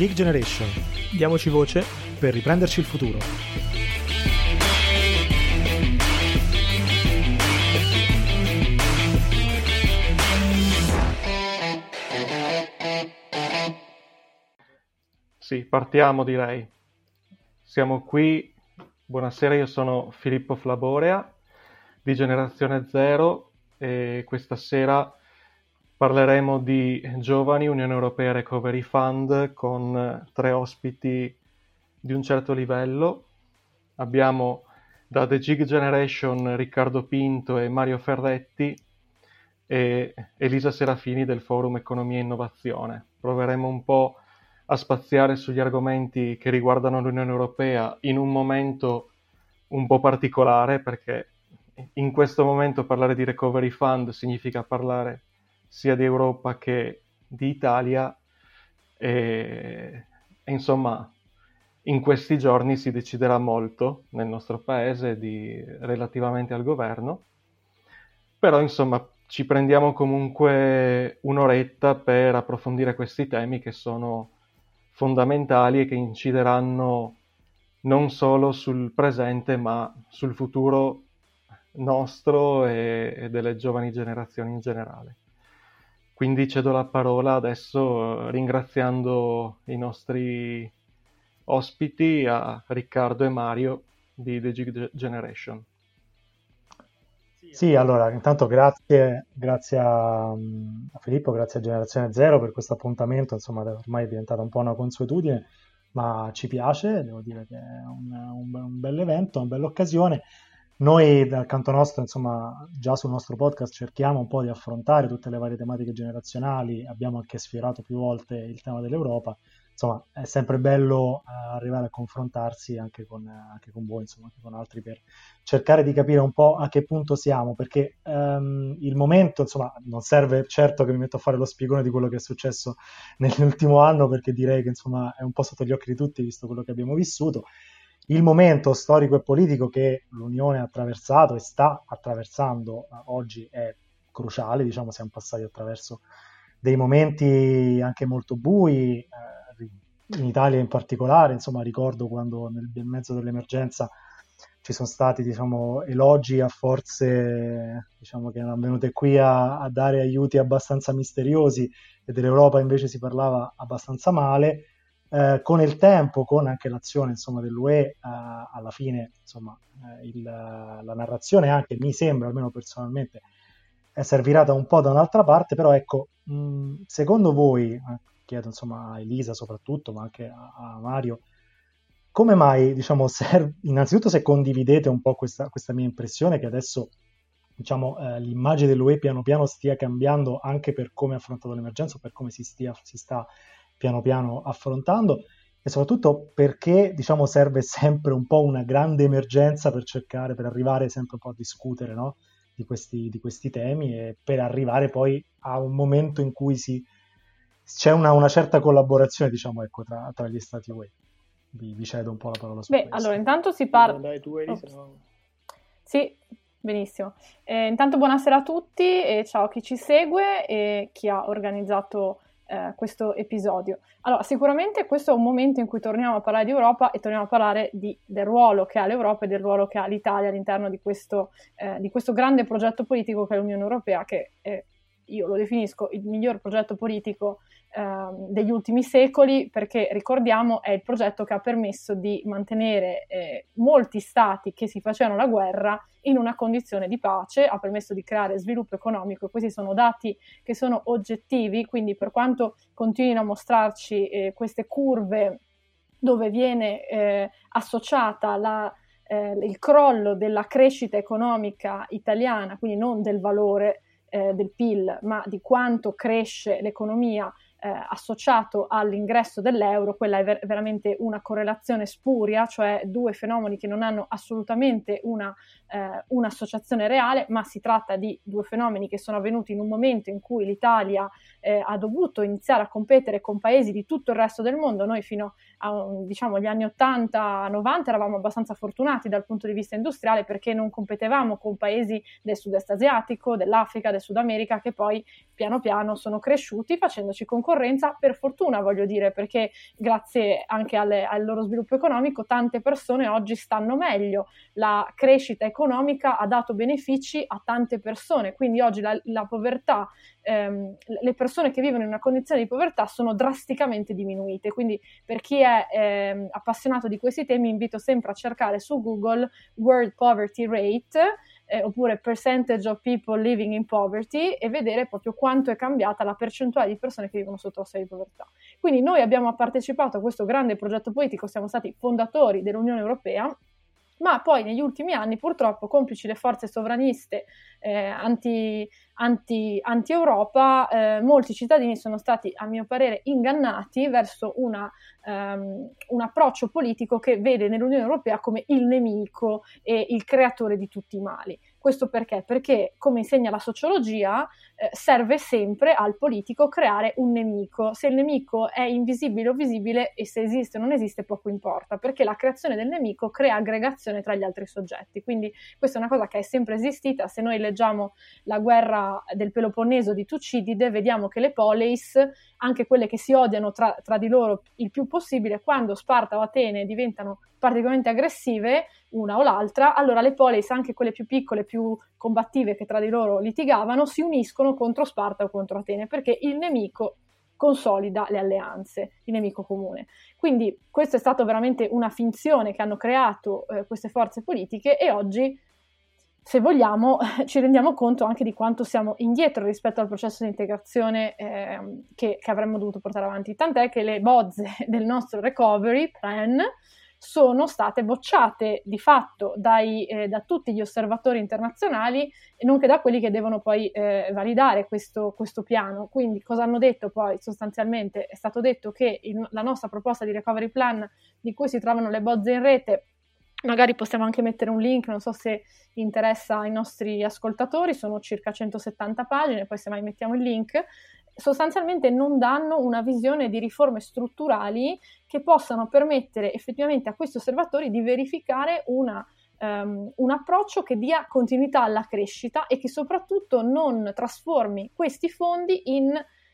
Geek Generation. Diamoci voce per riprenderci il futuro. Sì, partiamo direi. Siamo qui. Buonasera, io sono Filippo Flaborea di Generazione Zero e questa sera parleremo di Giovani Unione Europea Recovery Fund con tre ospiti di un certo livello. Abbiamo da The Gig Generation Riccardo Pinto e Mario Ferretti e Elisa Serafini del Forum Economia e Innovazione. Proveremo un po' a spaziare sugli argomenti che riguardano l'Unione Europea in un momento un po' particolare perché in questo momento parlare di recovery fund significa parlare sia di Europa che di Italia e, e insomma in questi giorni si deciderà molto nel nostro paese di, relativamente al governo però insomma ci prendiamo comunque un'oretta per approfondire questi temi che sono fondamentali e che incideranno non solo sul presente ma sul futuro nostro e, e delle giovani generazioni in generale. Quindi cedo la parola adesso ringraziando i nostri ospiti a Riccardo e Mario di The Gig Generation. Sì, allora, intanto grazie, grazie a, a, Filippo, grazie a Generazione Zero per questo appuntamento, insomma ormai è diventata un po' una consuetudine, ma ci piace, devo dire che è un, un, un bel evento, una bella occasione. Noi dal canto nostro, insomma, già sul nostro podcast cerchiamo un po' di affrontare tutte le varie tematiche generazionali, abbiamo anche sfiorato più volte il tema dell'Europa, insomma è sempre bello uh, arrivare a confrontarsi anche con, uh, anche con, voi, insomma, anche con altri per cercare di capire un po' a che punto siamo, perché um, il momento, insomma, non serve certo che mi metto a fare lo spiegone di quello che è successo nell'ultimo anno, perché direi che insomma è un po' sotto gli occhi di tutti visto quello che abbiamo vissuto. Il momento storico e politico che l'Unione ha attraversato e sta attraversando uh, oggi è cruciale, diciamo siamo passati attraverso dei momenti anche molto bui, eh, in Italia in particolare, insomma ricordo quando nel, nel mezzo dell'emergenza ci sono stati diciamo, elogi a forze diciamo, che erano venute qui a, a, dare aiuti abbastanza misteriosi e dell'Europa invece si parlava abbastanza male. Eh, con il tempo, con anche l'azione insomma, dell'UE, eh, alla fine insomma, eh, il, la narrazione anche mi sembra, almeno personalmente, essere virata un po' da un'altra parte, però ecco, mh, secondo voi, eh, chiedo insomma a Elisa soprattutto, ma anche a, a Mario, come mai, diciamo, serve, innanzitutto se condividete un po' questa, questa mia impressione che adesso diciamo, eh, l'immagine dell'UE piano piano stia cambiando anche per come ha affrontato l'emergenza, per come si, stia, si sta piano piano affrontando e soprattutto perché diciamo, serve sempre un po' una grande emergenza per cercare, per arrivare sempre un po' a discutere no? di, questi, di, questi, temi e per arrivare poi a un momento in cui si, c'è una, una certa collaborazione, diciamo, ecco, tra, tra, gli stati UE. Vi, vi, cedo un po' la parola su Beh, questo. allora, intanto si parla... Dai, tu, Elisa, no. Sì, benissimo. Eh, intanto buonasera a tutti e ciao a chi ci segue e chi ha organizzato eh, questo episodio. Allora, sicuramente questo è un momento in cui torniamo a parlare di Europa e torniamo a parlare di, del ruolo che ha l'Europa e del ruolo che ha l'Italia all'interno di questo, eh, di questo grande progetto politico che è l'Unione Europea, che è io lo definisco il miglior progetto politico eh, degli ultimi secoli perché ricordiamo è il progetto che ha permesso di mantenere eh, molti stati che si facevano la guerra in una condizione di pace, ha permesso di creare sviluppo economico. E questi sono dati che sono oggettivi, quindi per quanto continuino a mostrarci eh, queste curve dove viene eh, associata la, eh, il crollo della crescita economica italiana, quindi non del valore eh, del PIL, ma di quanto cresce l'economia eh, associato all'ingresso dell'euro, quella è ver- veramente una correlazione spuria, cioè due fenomeni che non hanno assolutamente una, eh, un'associazione reale, ma si tratta di due fenomeni che sono avvenuti in un momento in cui l'Italia eh, ha dovuto iniziare a competere con paesi di tutto il resto del mondo. Noi fino a, diciamo, agli anni 80-90 eravamo abbastanza fortunati dal punto di vista industriale perché non competevamo con paesi del sud-est asiatico, dell'Africa, del Sud America, che poi piano piano sono cresciuti facendoci concorrenza concorrenza, per fortuna voglio dire, perché grazie anche alle, al loro sviluppo economico tante persone oggi stanno meglio, la crescita economica ha dato benefici a tante persone, quindi oggi la, la povertà, ehm, le persone che vivono in una condizione di povertà sono drasticamente diminuite, quindi per chi è ehm, appassionato di questi temi invito sempre a cercare su Google World Poverty Rate eh, oppure percentage of people living in poverty e vedere proprio quanto è cambiata la percentuale di persone che vivono sotto la soglia di povertà. Quindi noi abbiamo partecipato a questo grande progetto politico, siamo stati fondatori dell'Unione Europea ma poi negli ultimi anni purtroppo complici le forze sovraniste eh, anti, anti, anti-Europa, eh, molti cittadini sono stati a mio parere ingannati verso una, um, un approccio politico che vede nell'Unione Europea come il nemico e il creatore di tutti i mali. Questo perché? Perché, come insegna la sociologia, eh, serve sempre al politico creare un nemico. Se il nemico è invisibile o visibile e se esiste o non esiste, poco importa, perché la creazione del nemico crea aggregazione tra gli altri soggetti. Quindi questa è una cosa che è sempre esistita. Se noi leggiamo la guerra del Peloponneso di Tucidide, vediamo che le poleis, anche quelle che si odiano tra, tra di loro il più possibile, quando Sparta o Atene diventano particolarmente aggressive, una o l'altra, allora le polis, anche quelle più piccole, più combattive che tra di loro litigavano, si uniscono contro Sparta o contro Atene, perché il nemico consolida le alleanze, il nemico comune. Quindi questa è stata veramente una finzione che hanno creato eh, queste forze politiche e oggi, se vogliamo, ci rendiamo conto anche di quanto siamo indietro rispetto al processo di integrazione eh, che, che avremmo dovuto portare avanti. Tant'è che le bozze del nostro recovery plan sono state bocciate di fatto dai, eh, da tutti gli osservatori internazionali e nonché da quelli che devono poi eh, validare questo, questo, piano. Quindi cosa hanno detto poi sostanzialmente? È stato detto che il, la nostra proposta di recovery plan di cui si trovano le bozze in rete Magari possiamo anche mettere un link, non so se interessa ai nostri ascoltatori, sono circa 170 pagine, poi se mai mettiamo il link, sostanzialmente non danno una visione di riforme strutturali che possano permettere effettivamente a questi osservatori di verificare una, um, un approccio che dia continuità alla crescita e che soprattutto non trasformi questi fondi in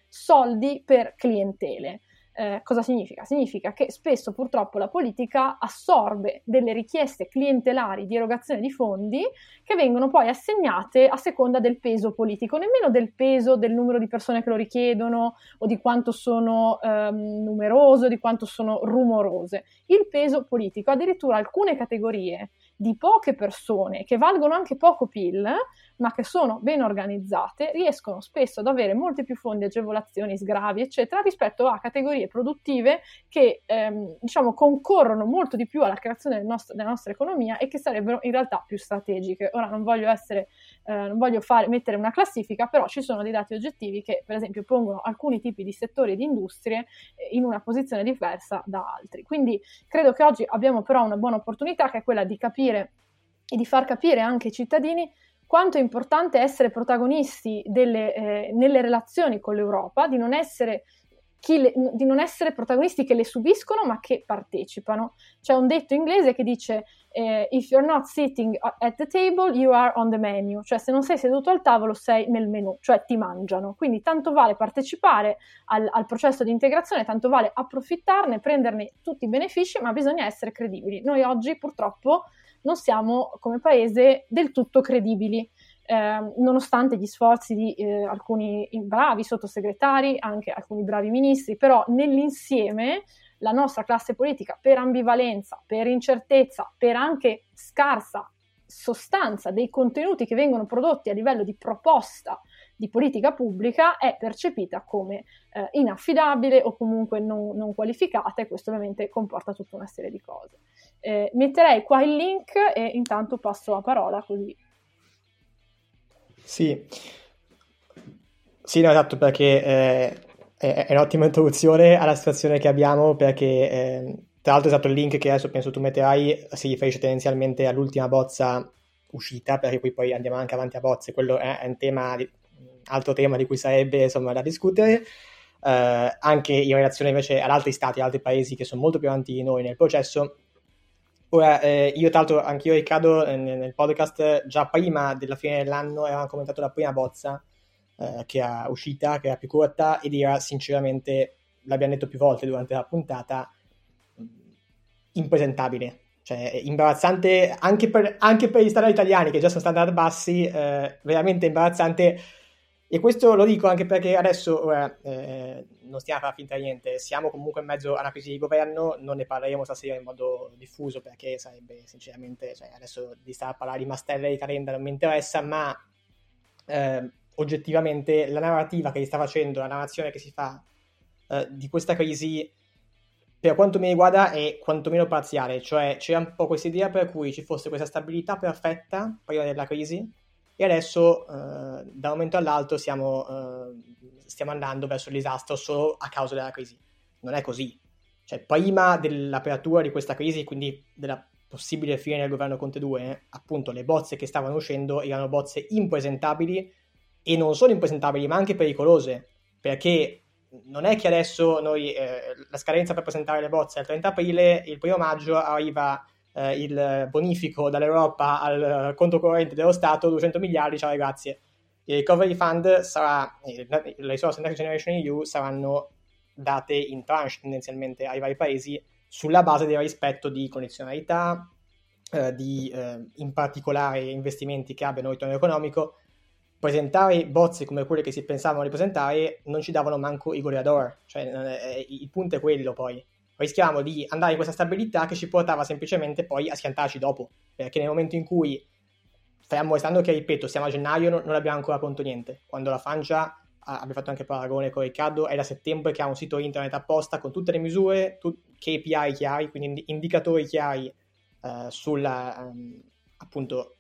soldi per clientele. Eh, cosa significa? Significa che spesso purtroppo la politica assorbe delle richieste clientelari di erogazione di fondi che vengono poi assegnate a seconda del peso politico, nemmeno del peso del numero di persone che lo richiedono o di quanto sono ehm, numerose, di quanto sono rumorose. Il peso politico, addirittura alcune categorie di poche persone che valgono anche poco PIL, ma che sono ben organizzate, riescono spesso ad avere molti più fondi, agevolazioni, sgravi, eccetera, rispetto a categorie produttive che ehm, diciamo concorrono molto di più alla creazione del nostro, della nostra economia e che sarebbero in realtà più strategiche. Ora non voglio essere, eh, non voglio fare, mettere una classifica, però ci sono dei dati oggettivi che, per esempio, pongono alcuni tipi di settori e di industrie eh, in una posizione diversa da altri. Quindi credo che oggi abbiamo però una buona opportunità che è quella di capire capire e di far capire anche ai cittadini quanto è importante essere protagonisti delle, eh, nelle relazioni con l'Europa, di non, essere le, di non essere protagonisti che le subiscono ma che partecipano. C'è un detto inglese che dice eh, if you're not sitting at the table, you are on the menu, cioè se non sei seduto al tavolo sei nel menu, cioè ti mangiano. Quindi tanto vale partecipare al, al processo di integrazione, tanto vale approfittarne, prenderne tutti i benefici, ma bisogna essere credibili. Noi oggi purtroppo non siamo come paese del tutto credibili. Eh, nonostante gli sforzi di eh, alcuni bravi sottosegretari, anche alcuni bravi ministri, però nell'insieme la nostra classe politica per ambivalenza, per incertezza, per anche scarsa sostanza dei contenuti che vengono prodotti a livello di proposta di politica pubblica è percepita come eh, inaffidabile o comunque non, non, qualificata e questo ovviamente comporta tutta una serie di cose. Eh, metterei qua il link e intanto passo la parola così. Sì, sì no, esatto, perché eh, è, è, un'ottima introduzione alla situazione che abbiamo perché eh, tra l'altro esatto il link che adesso penso tu metterai si riferisce tendenzialmente all'ultima bozza uscita perché qui poi andiamo anche avanti a bozze, quello è, un tema altro tema di cui sarebbe insomma da discutere, eh, anche in relazione invece ad altri stati, ad altri paesi che sono molto più avanti di noi nel processo. Ora, eh, io tra l'altro, anch'io Riccardo, eh, nel podcast, già prima della fine dell'anno avevamo commentato la prima bozza eh, che era uscita, che era più corta ed era sinceramente, l'abbiamo detto più volte durante la puntata, impresentabile. Cioè, imbarazzante anche per, anche per gli standard italiani che già sono standard bassi, eh, veramente imbarazzante. E questo lo dico anche perché adesso ora, eh, non stiamo a fare finta di niente, siamo comunque in mezzo a una crisi di governo, non ne parleremo stasera in modo diffuso perché sarebbe sinceramente, cioè, adesso di stare a parlare di mastelle di calenda non mi interessa, ma eh, oggettivamente la narrativa che si sta facendo, la narrazione che si fa eh, di questa crisi, per quanto mi riguarda, è quantomeno parziale, cioè c'è un po' questa idea per cui ci fosse questa stabilità perfetta prima della crisi e adesso eh, da un momento all'altro stiamo, eh, stiamo andando verso il disastro solo a causa della crisi. Non è così. Cioè, prima dell'apertura di questa crisi, quindi della possibile fine del governo Conte 2, appunto le bozze che stavano uscendo erano bozze impresentabili e non solo impresentabili ma anche pericolose perché non è che adesso noi eh, la scadenza per presentare le bozze è il 30 aprile, il primo maggio arriva eh, il bonifico dall'Europa al conto corrente dello Stato, 200 miliardi, ciao grazie. Il recovery fund sarà, le risorse Next Generation EU saranno date in tranche tendenzialmente ai vari paesi sulla base del rispetto di condizionalità, eh, di eh, in particolare investimenti che abbiano ritorno economico presentare bozze come quelle che si pensavano di presentare non ci davano manco i goleador, cioè eh, il punto è quello poi. Rischiamo di andare in questa stabilità che ci portava semplicemente poi a schiantarci dopo, perché nel momento in cui, fermo restando che ripeto, siamo a gennaio, non, non abbiamo ancora pronto niente. Quando la Francia, abbiamo fatto anche paragone con Riccardo, è da settembre che ha un sito internet apposta con tutte le misure, tu, KPI chiari, quindi indicatori chiari eh, sulla, um, appunto,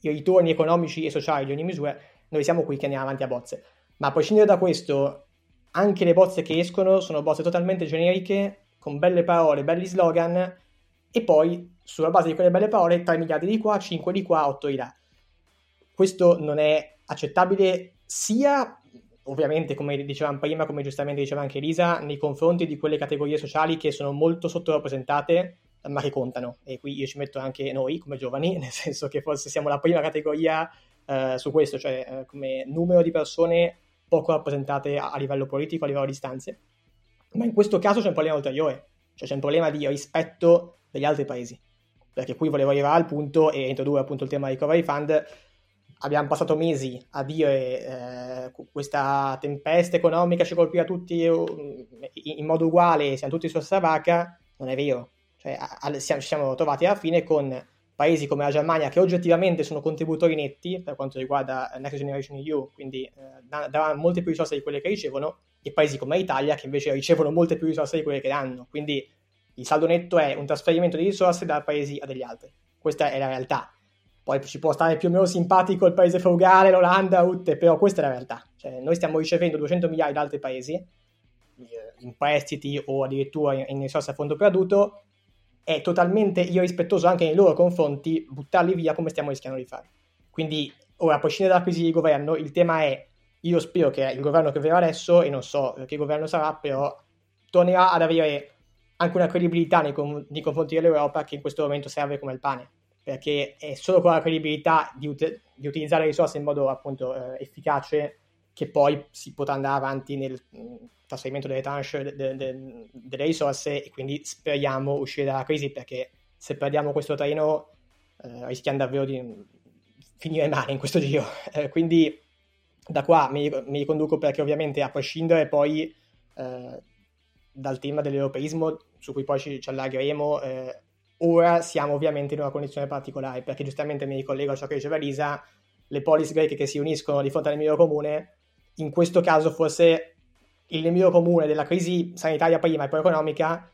i ritorni economici e sociali di ogni misura, noi siamo qui che andiamo avanti a bozze. Ma a prescindere da questo, anche le bozze che escono sono bozze totalmente generiche, con belle parole, belli slogan, e poi sulla base di quelle belle parole 3 miliardi di qua, 5 di qua, 8 di là. Questo non è accettabile sia, ovviamente, come dicevamo prima, come giustamente diceva anche Elisa, nei confronti di quelle categorie sociali che sono molto sottorappresentate ma che contano. E qui io ci metto anche noi come giovani, nel senso che forse siamo la prima categoria eh, su questo, cioè eh, come numero di persone poco rappresentate a, a, livello politico, a livello di stanze. Ma in questo caso c'è un problema ulteriore, cioè c'è un problema di rispetto degli altri paesi. Perché qui volevo arrivare al punto e introdurre appunto il tema recovery fund. Abbiamo passato mesi a dire eh, questa tempesta economica ci colpirà tutti in, in modo uguale, siamo tutti su vacca. Non è vero, cioè, a, siamo, ci siamo trovati alla fine con paesi come la Germania che oggettivamente sono contributori netti per quanto riguarda Next Generation EU, quindi eh, daranno molte più risorse di quelle che ricevono, e paesi come l'Italia che invece ricevono molte più risorse di quelle che danno. Quindi il saldo netto è un trasferimento di risorse da paesi a degli altri. Questa è la realtà. Poi ci può stare più o meno simpatico il paese frugale, l'Olanda, Utte, però questa è la realtà. Cioè, noi stiamo ricevendo 200 miliardi da altri paesi eh, in prestiti o addirittura in, risorse a fondo perduto è totalmente irrispettoso anche nei loro confronti buttarli via come stiamo rischiando di fare. Quindi, ora, a prescindere dalla crisi di governo, il tema è, io spero che il governo che verrà adesso, e non so che governo sarà, però tornerà ad avere anche una credibilità nei, con- nei confronti dell'Europa che in questo momento serve come il pane, perché è solo con la credibilità di, ut- di utilizzare le risorse in modo appunto eh, efficace che poi si potrà andare avanti nel trasferimento delle tranche de, de, de, delle risorse e quindi speriamo uscire dalla crisi perché se perdiamo questo treno eh, rischiamo davvero di finire male in questo giro. Eh, quindi da qua mi, mi, riconduco perché ovviamente a prescindere poi eh, dal tema dell'europeismo su cui poi ci, ci allargheremo, eh, ora siamo ovviamente in una condizione particolare perché giustamente mi ricollego a ciò che diceva Lisa, le polis greche che si uniscono di fronte al nemico comune, in questo caso forse il nemico comune della crisi sanitaria prima e poi economica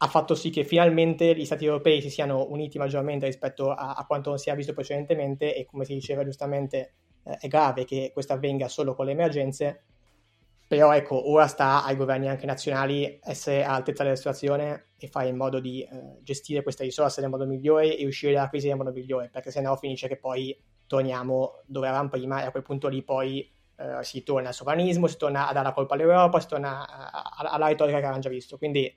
ha fatto sì che finalmente gli stati europei si siano uniti maggiormente rispetto a, a quanto non si è visto precedentemente e come si diceva giustamente eh, è grave che questo avvenga solo con le emergenze però ecco ora sta ai governi anche nazionali essere all'altezza della situazione e fare in modo di eh, gestire queste risorse nel modo migliore e uscire dalla crisi nel modo migliore perché sennò finisce che poi torniamo dove eravamo prima e a quel punto lì poi eh, si torna al sovranismo, si torna a dare la colpa all'Europa, si torna alla retorica che avevamo già visto. Quindi,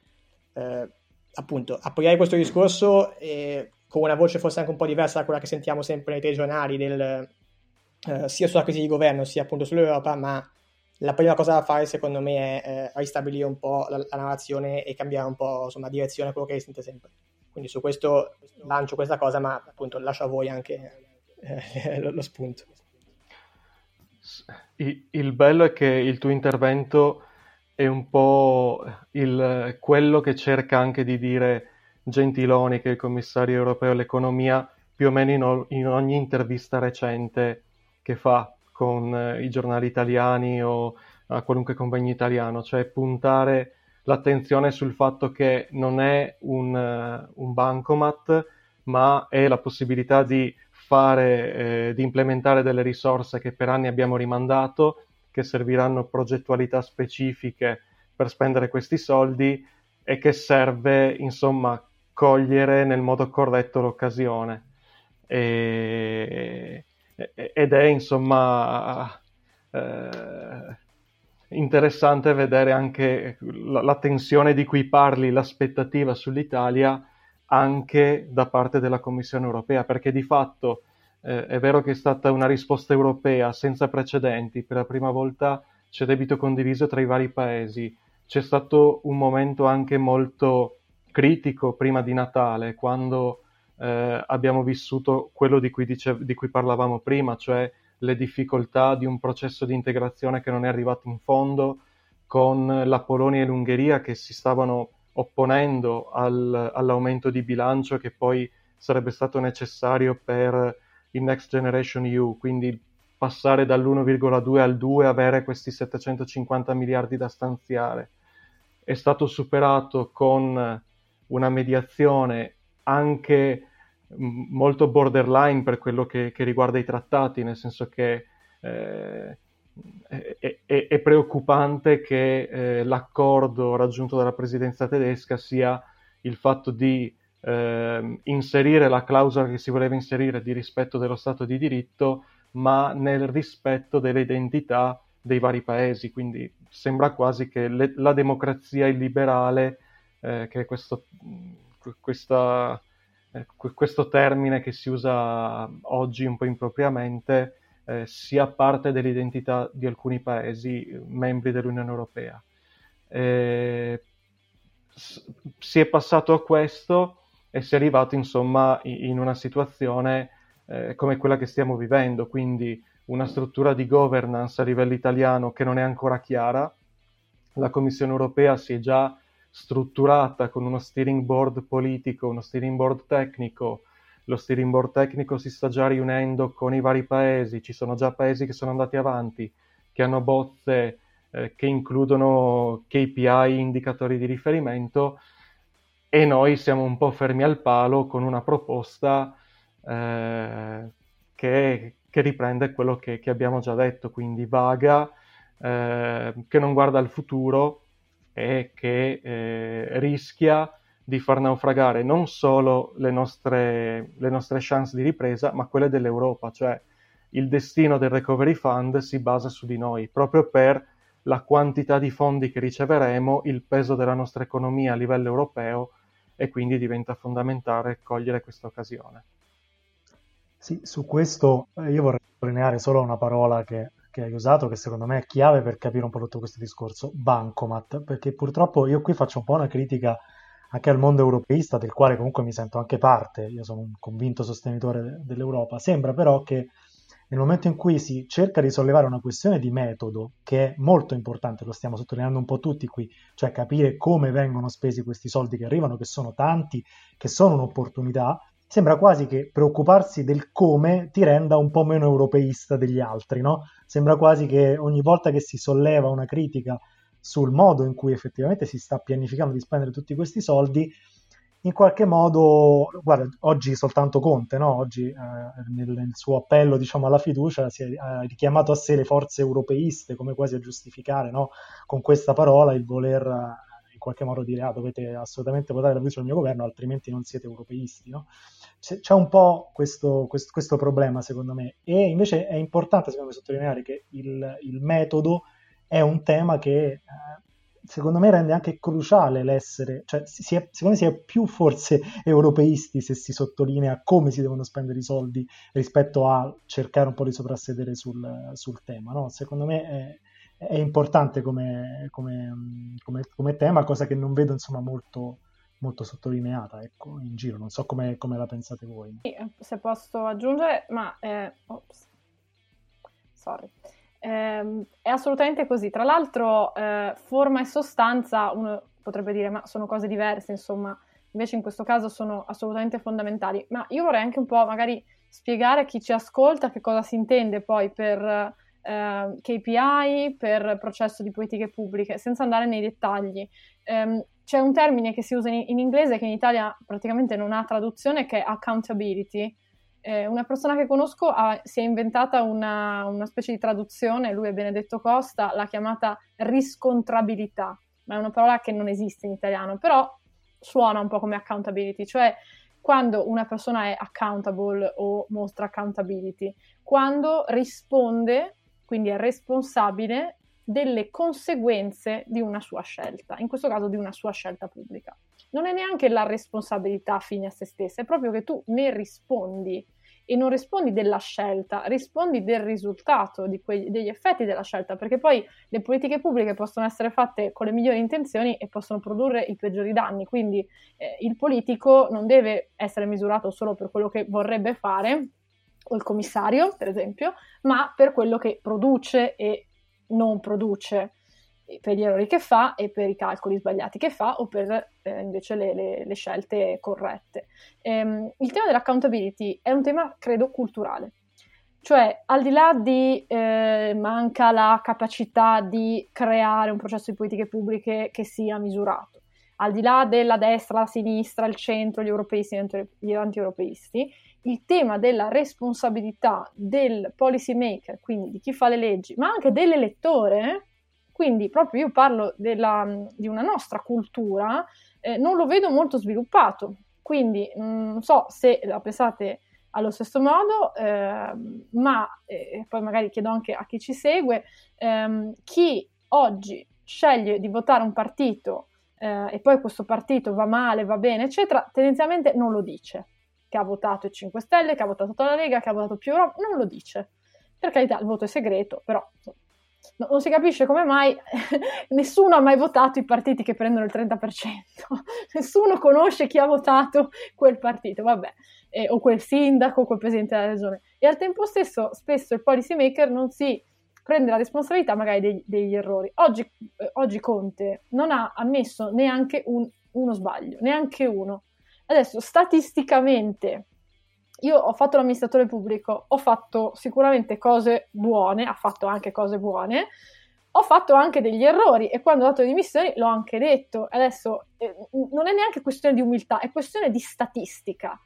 eh, appunto, aprirei questo discorso con una voce forse anche un po' diversa da quella che sentiamo sempre nei telegiornali del eh, sia sulla crisi di governo sia appunto sull'Europa, ma la prima cosa da fare secondo me è eh, ristabilire un po' la, la, narrazione e cambiare un po' insomma direzione a quello che sente sempre. Quindi su questo lancio questa cosa, ma appunto lascio a voi anche eh, lo, lo, spunto. Il, bello è che il tuo intervento è un po' il, quello che cerca anche di dire Gentiloni, che è il commissario europeo all'economia, più o meno in, in ogni intervista recente che fa con eh, i giornali italiani o a qualunque compagnia italiano, cioè puntare l'attenzione sul fatto che non è un, uh, un bancomat, ma è la possibilità di fare, eh, di implementare delle risorse che per anni abbiamo rimandato, che serviranno progettualità specifiche per spendere questi soldi e che serve, insomma, cogliere nel modo corretto l'occasione. E, ed è, insomma, eh, interessante vedere anche la, la, tensione di cui parli, l'aspettativa sull'Italia anche da parte della Commissione europea, perché di fatto eh, è vero che è stata una risposta europea senza precedenti, per la prima volta c'è debito condiviso tra i vari paesi, c'è stato un momento anche molto critico prima di Natale, quando eh, abbiamo vissuto quello di cui, dice, di cui parlavamo prima, cioè le difficoltà di un processo di integrazione che non è arrivato in fondo, con la Polonia e l'Ungheria che si stavano opponendo al, all'aumento di bilancio che poi sarebbe stato necessario per il Next Generation EU, quindi passare dall'1,2 al 2 avere questi 750 miliardi da stanziare. È stato superato con una mediazione anche molto borderline per quello che, che, riguarda i trattati, nel senso che eh, è, è, è, preoccupante che eh, l'accordo raggiunto dalla presidenza tedesca sia il fatto di eh, inserire la clausola che si voleva inserire di rispetto dello Stato di diritto, ma nel rispetto delle identità dei vari paesi. Quindi sembra quasi che le, la democrazia illiberale, eh, che è questo, questa questo termine che si usa oggi un po' impropriamente eh, sia parte dell'identità di alcuni paesi eh, membri dell'Unione Europea. Eh, si è passato a questo e si è arrivato insomma in una situazione eh, come quella che stiamo vivendo, quindi una struttura di governance a livello italiano che non è ancora chiara. La Commissione europea si è già strutturata con uno steering board politico, uno steering board tecnico. Lo steering board tecnico si sta già riunendo con i vari paesi, ci sono già paesi che sono andati avanti, che hanno bozze eh, che includono KPI, indicatori di riferimento, e noi siamo un po' fermi al palo con una proposta eh, che, che, riprende quello che, che, abbiamo già detto, quindi vaga, eh, che non guarda al futuro, e che eh, rischia di far naufragare non solo le nostre, le nostre chance di ripresa, ma quelle dell'Europa, cioè il destino del Recovery Fund si basa su di noi, proprio per la quantità di fondi che riceveremo, il peso della nostra economia a livello europeo e quindi diventa fondamentale cogliere questa occasione. Sì, su questo eh, io vorrei sottolineare solo una parola che che hai usato, che secondo me è chiave per capire un po' tutto questo discorso, bancomat, perché purtroppo io qui faccio un po' una critica anche al mondo europeista, del quale comunque mi sento anche parte, io sono un convinto sostenitore dell'Europa, sembra però che nel momento in cui si cerca di sollevare una questione di metodo, che è molto importante, lo stiamo sottolineando un po' tutti qui, cioè capire come vengono spesi questi soldi che arrivano, che sono tanti, che sono un'opportunità, sembra quasi che preoccuparsi del come ti renda un po' meno europeista degli altri, no? Sembra quasi che ogni volta che si solleva una critica sul modo in cui effettivamente si sta pianificando di spendere tutti questi soldi, in qualche modo, guarda, oggi soltanto Conte, no? oggi eh, nel, nel, suo appello diciamo, alla fiducia si è eh, richiamato a sé le forze europeiste come quasi a giustificare no? con questa parola il voler qualche modo dire ah, dovete assolutamente votare la fiducia al mio governo, altrimenti non siete europeisti. No? C'è, c'è, un po' questo, questo, questo, problema, secondo me. E invece è importante, secondo me, sottolineare che il, il metodo è un tema che eh, secondo me rende anche cruciale l'essere, cioè si è, secondo me si è più forse europeisti se si sottolinea come si devono spendere i soldi rispetto a cercare un po' di soprassedere sul, sul tema. No? Secondo me è, è importante come, come, come, come, tema, cosa che non vedo insomma molto, molto sottolineata ecco, in giro. Non so come, la pensate voi. Se posso aggiungere, ma... Eh, ops. Sorry. Eh, è assolutamente così. Tra l'altro, eh, forma e sostanza, uno potrebbe dire, ma sono cose diverse, insomma, invece in questo caso sono assolutamente fondamentali. Ma io vorrei anche un po' magari spiegare a chi ci ascolta che cosa si intende poi per eh, KPI, per processo di politiche pubbliche, senza andare nei dettagli. Eh, c'è un termine che si usa in, in inglese che in Italia praticamente non ha traduzione, che è accountability eh, una persona che conosco ha, si è inventata una, una, specie di traduzione, lui è Benedetto Costa, l'ha chiamata riscontrabilità, ma è una parola che non esiste in italiano, però suona un po' come accountability, cioè quando una persona è accountable o mostra accountability, quando risponde, quindi è responsabile delle conseguenze di una sua scelta, in questo caso di una sua scelta pubblica. Non è neanche la responsabilità fine a se stessa, è proprio che tu ne rispondi e non rispondi della scelta, rispondi del risultato, quegli, degli effetti della scelta, perché poi le politiche pubbliche possono essere fatte con le migliori intenzioni e possono produrre i peggiori danni, quindi eh, il politico non deve essere misurato solo per quello che vorrebbe fare, o il commissario, per esempio, ma per quello che produce e non produce per gli errori che fa e per i calcoli sbagliati che fa o per eh, invece le, le, le, scelte corrette. Ehm, il tema dell'accountability è un tema, credo, culturale. Cioè, al di là di eh, manca la capacità di creare un processo di politiche pubbliche che sia misurato, al di là della destra, la sinistra, il centro, gli europeisti e gli anti-europeisti, il tema della responsabilità del policy maker, quindi di chi fa le leggi, ma anche dell'elettore, quindi proprio io parlo della, di una nostra cultura, eh, non lo vedo molto sviluppato. Quindi mm, non so se la pensate allo stesso modo, eh, ma eh, poi magari chiedo anche a chi ci segue, ehm, chi oggi sceglie di votare un partito eh, e poi questo partito va male, va bene, eccetera, tendenzialmente non lo dice. Che ha votato i 5 Stelle, che ha votato la Lega, che ha votato più Europa, non lo dice. Per carità, il voto è segreto, però no, non si capisce come mai nessuno ha mai votato i partiti che prendono il 30%, nessuno conosce chi ha votato quel partito, vabbè, eh, o quel sindaco, o quel presidente della regione. E al tempo stesso, spesso il policy maker non si prende la responsabilità magari degli, degli errori. Oggi, eh, oggi, Conte non ha ammesso neanche un, uno sbaglio, neanche uno. Adesso, statisticamente, io ho fatto l'amministratore pubblico, ho fatto sicuramente cose buone, ha fatto anche cose buone, ho fatto anche degli errori e quando ho dato le dimissioni l'ho anche detto. Adesso eh, non è neanche questione di umiltà, è questione di statistica.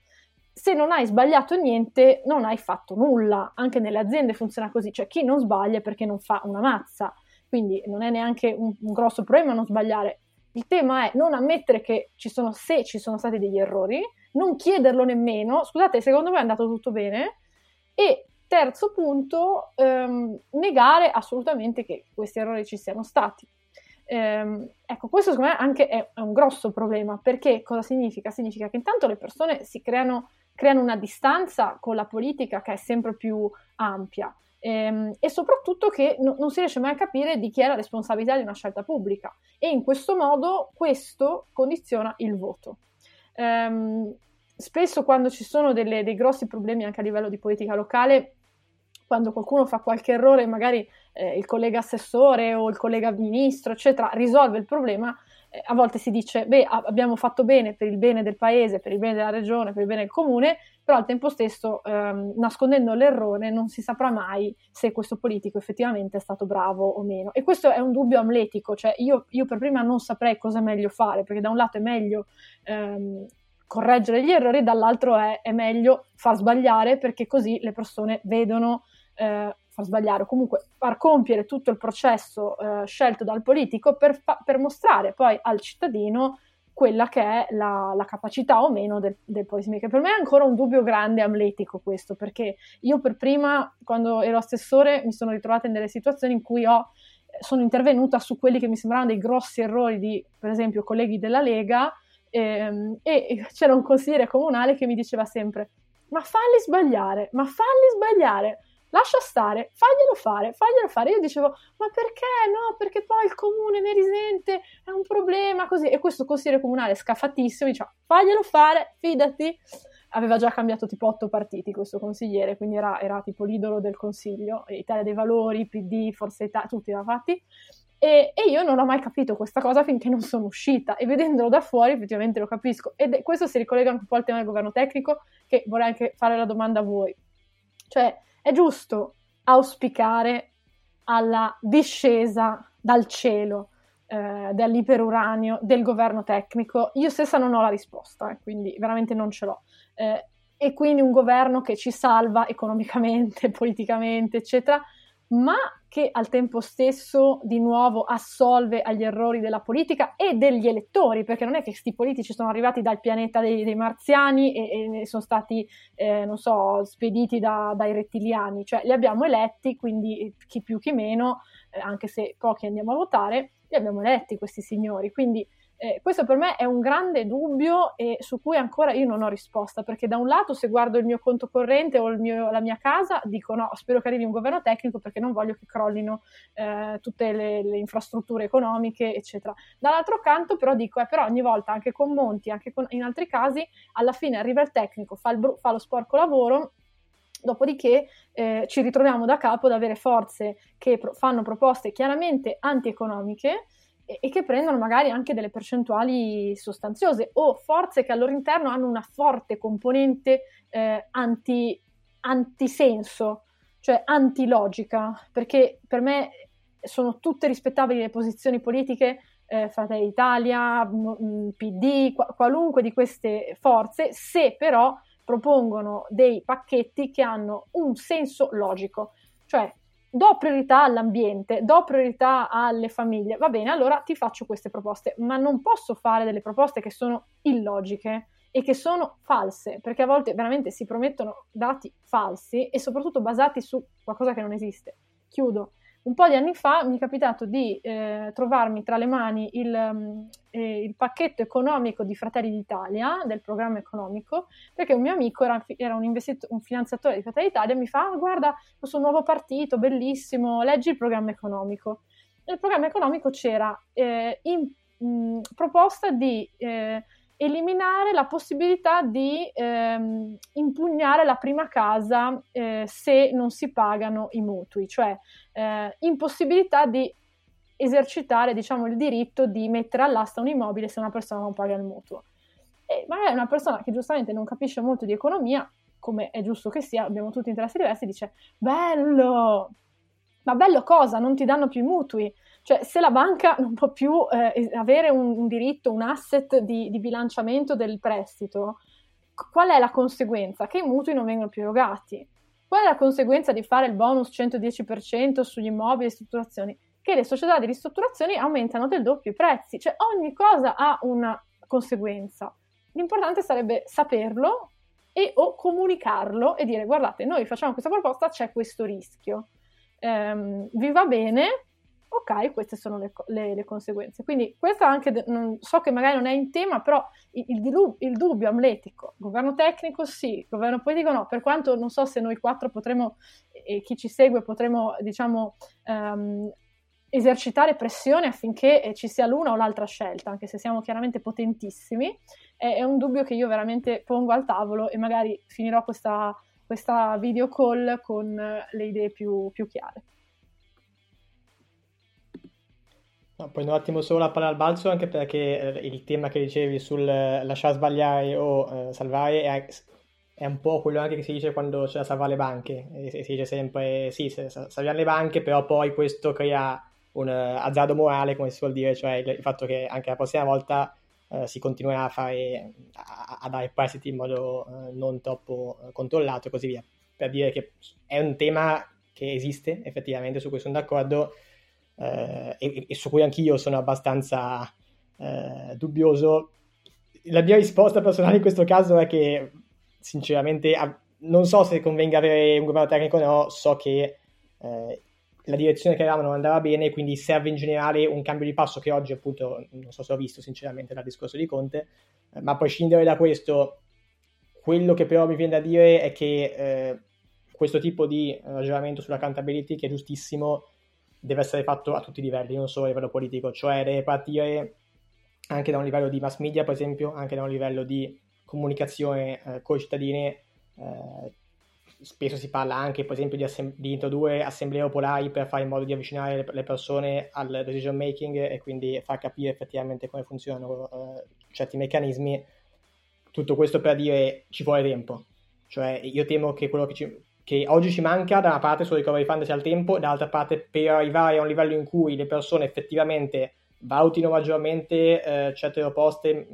Se non hai sbagliato niente, non hai fatto nulla. Anche nelle aziende funziona così, cioè chi non sbaglia è perché non fa una mazza. Quindi non è neanche un, un grosso problema non sbagliare. Il tema è non ammettere che ci sono, se ci sono stati degli errori, non chiederlo nemmeno, scusate, secondo me è andato tutto bene, e terzo punto, ehm, negare assolutamente che questi errori ci siano stati. Ehm, ecco, questo secondo me anche è, è, un grosso problema, perché cosa significa? Significa che intanto le persone si creano, creano una distanza con la politica che è sempre più ampia. Ehm, e soprattutto che no, non si riesce mai a capire di chi è la responsabilità di una scelta pubblica e in questo modo questo condiziona il voto. Ehm, spesso quando ci sono delle, dei grossi problemi anche a livello di politica locale, quando qualcuno fa qualche errore, magari eh, il collega assessore o il collega ministro, eccetera, risolve il problema, a volte si dice, beh, abbiamo fatto bene per il bene del paese, per il bene della regione, per il bene del comune, però al tempo stesso, ehm, nascondendo l'errore, non si saprà mai se questo politico effettivamente è stato bravo o meno. E questo è un dubbio amletico, cioè io, io per prima non saprei cosa è meglio fare, perché da un lato è meglio ehm, correggere gli errori, dall'altro è, è, meglio far sbagliare perché così le persone vedono eh, far sbagliare o comunque far compiere tutto il processo eh, scelto dal politico per, fa- per, mostrare poi al cittadino quella che è la, la capacità o meno del, del policymaker. Per me è ancora un dubbio grande amletico questo, perché io per prima, quando ero assessore, mi sono ritrovata in delle situazioni in cui ho sono intervenuta su quelli che mi sembravano dei grossi errori di, per esempio, colleghi della Lega ehm, e c'era un consigliere comunale che mi diceva sempre ma falli sbagliare, ma falli sbagliare, lascia stare, faglielo fare, faglielo fare. Io dicevo, ma perché no? Perché poi il comune ne risente, è un problema, così. E questo consigliere comunale scafatissimo diceva, faglielo fare, fidati. Aveva già cambiato tipo otto partiti questo consigliere, quindi era, era tipo l'idolo del consiglio, Italia dei Valori, PD, Forza Italia, tutti l'ha fatti. E, e, io non ho mai capito questa cosa finché non sono uscita e vedendolo da fuori effettivamente lo capisco. E questo si ricollega anche un po' al tema del governo tecnico, che vorrei anche fare la domanda a voi. Cioè, è giusto auspicare alla discesa dal cielo eh, dell'iperuranio del governo tecnico? Io stessa non ho la risposta, eh, quindi veramente non ce l'ho. Eh, e quindi un governo che ci salva economicamente, politicamente, eccetera, ma che al tempo stesso di nuovo assolve agli errori della politica e degli elettori, perché non è che questi politici sono arrivati dal pianeta dei, dei marziani e, e, sono stati, eh, non so, spediti da, dai rettiliani, cioè li abbiamo eletti, quindi chi più chi meno, eh, anche se pochi andiamo a votare, li abbiamo eletti questi signori, quindi eh, questo per me è un grande dubbio e su cui ancora io non ho risposta, perché da un lato se guardo il mio conto corrente o mio, la mia casa, dico no, spero che arrivi un governo tecnico perché non voglio che crollino eh, tutte le, le, infrastrutture economiche, eccetera. Dall'altro canto però dico, eh, però ogni volta, anche con Monti, anche con, in altri casi, alla fine arriva il tecnico, fa, il, fa lo sporco lavoro Dopodiché eh, ci ritroviamo da capo ad avere forze che pro- fanno proposte chiaramente antieconomiche e, che prendono magari anche delle percentuali sostanziose o forze che al loro interno hanno una forte componente eh, anti, antisenso, cioè antilogica, perché per me sono tutte rispettabili le posizioni politiche, eh, Fratelli d'Italia, PD, qualunque di queste forze, se però propongono dei pacchetti che hanno un senso logico, cioè do priorità all'ambiente, do priorità alle famiglie, va bene, allora ti faccio queste proposte, ma non posso fare delle proposte che sono illogiche e che sono false, perché a volte veramente si promettono dati falsi e soprattutto basati su qualcosa che non esiste. Chiudo un po' di anni fa mi è capitato di eh, trovarmi tra le mani il, um, eh, il, pacchetto economico di Fratelli d'Italia, del programma economico, perché un mio amico era, era un, investito, un, finanziatore di Fratelli d'Italia e mi fa, ah, guarda questo nuovo partito, bellissimo, leggi il programma economico. Nel programma economico c'era eh, in, mh, proposta di eh, eliminare la possibilità di ehm, impugnare la prima casa eh, se non si pagano i mutui, cioè eh, impossibilità di esercitare diciamo, il diritto di mettere all'asta un immobile se una persona non paga il mutuo. E magari una persona che giustamente non capisce molto di economia, come è giusto che sia, abbiamo tutti interessi diversi, dice bello, ma bello cosa? Non ti danno più i mutui. Cioè, se la banca non può più eh, avere un, un, diritto, un asset di, di, bilanciamento del prestito, qual è la conseguenza? Che i mutui non vengono più erogati. Qual è la conseguenza di fare il bonus 110% sugli immobili e strutturazioni? Che le società di ristrutturazione aumentano del doppio i prezzi. Cioè, ogni cosa ha una conseguenza. L'importante sarebbe saperlo e o comunicarlo e dire guardate, noi facciamo questa proposta, c'è questo rischio. Ehm, vi va bene? Ok, queste sono le, le, le conseguenze. Quindi questo anche, non, so che magari non è in tema, però il, il, il, dubbio amletico, governo tecnico sì, governo politico no, per quanto non so se noi quattro potremo, e chi ci segue, potremo, diciamo, um, esercitare pressione affinché eh, ci sia l'una o l'altra scelta, anche se siamo chiaramente potentissimi, è, è un dubbio che io veramente pongo al tavolo e magari finirò questa, questa video call con le idee più, più chiare. No, prendo un attimo solo la palla al balzo anche perché eh, il tema che dicevi sul eh, lasciare sbagliare o eh, salvare è, è, un po' quello anche che si dice quando c'è da salvare le banche. E si dice sempre sì, salviamo le banche, però poi questo crea un uh, azzardo morale, come si suol dire, cioè il, il fatto che anche la prossima volta uh, si continuerà a, fare, a, a dare prestiti in modo uh, non troppo controllato e così via. Per dire che è un tema che esiste effettivamente, su cui sono d'accordo eh, e, e, su cui anch'io sono abbastanza eh, dubbioso. La mia risposta personale in questo caso è che sinceramente non so se convenga avere un governo tecnico o no, so che eh, la direzione che avevamo non andava bene, quindi serve in generale un cambio di passo che oggi appunto non so se ho visto sinceramente dal discorso di Conte, eh, ma a prescindere da questo, quello che però mi viene da dire è che eh, questo tipo di ragionamento sull'accountability, che è giustissimo, deve essere fatto a tutti i livelli, non solo a livello politico, cioè deve partire anche da un livello di mass media, per esempio, anche da un livello di comunicazione eh, con i cittadini. Eh, spesso si parla anche, per esempio, di, assem- di, introdurre assemblee popolari per fare in modo di avvicinare le, le persone al decision making e quindi far capire effettivamente come funzionano eh, certi meccanismi. Tutto questo per dire ci vuole tempo. Cioè, io temo che quello che, ci, che oggi ci manca, da una parte sul recovery fund c'è il tempo, dall'altra parte per arrivare a un livello in cui le persone effettivamente valutino maggiormente eh, certe proposte eh,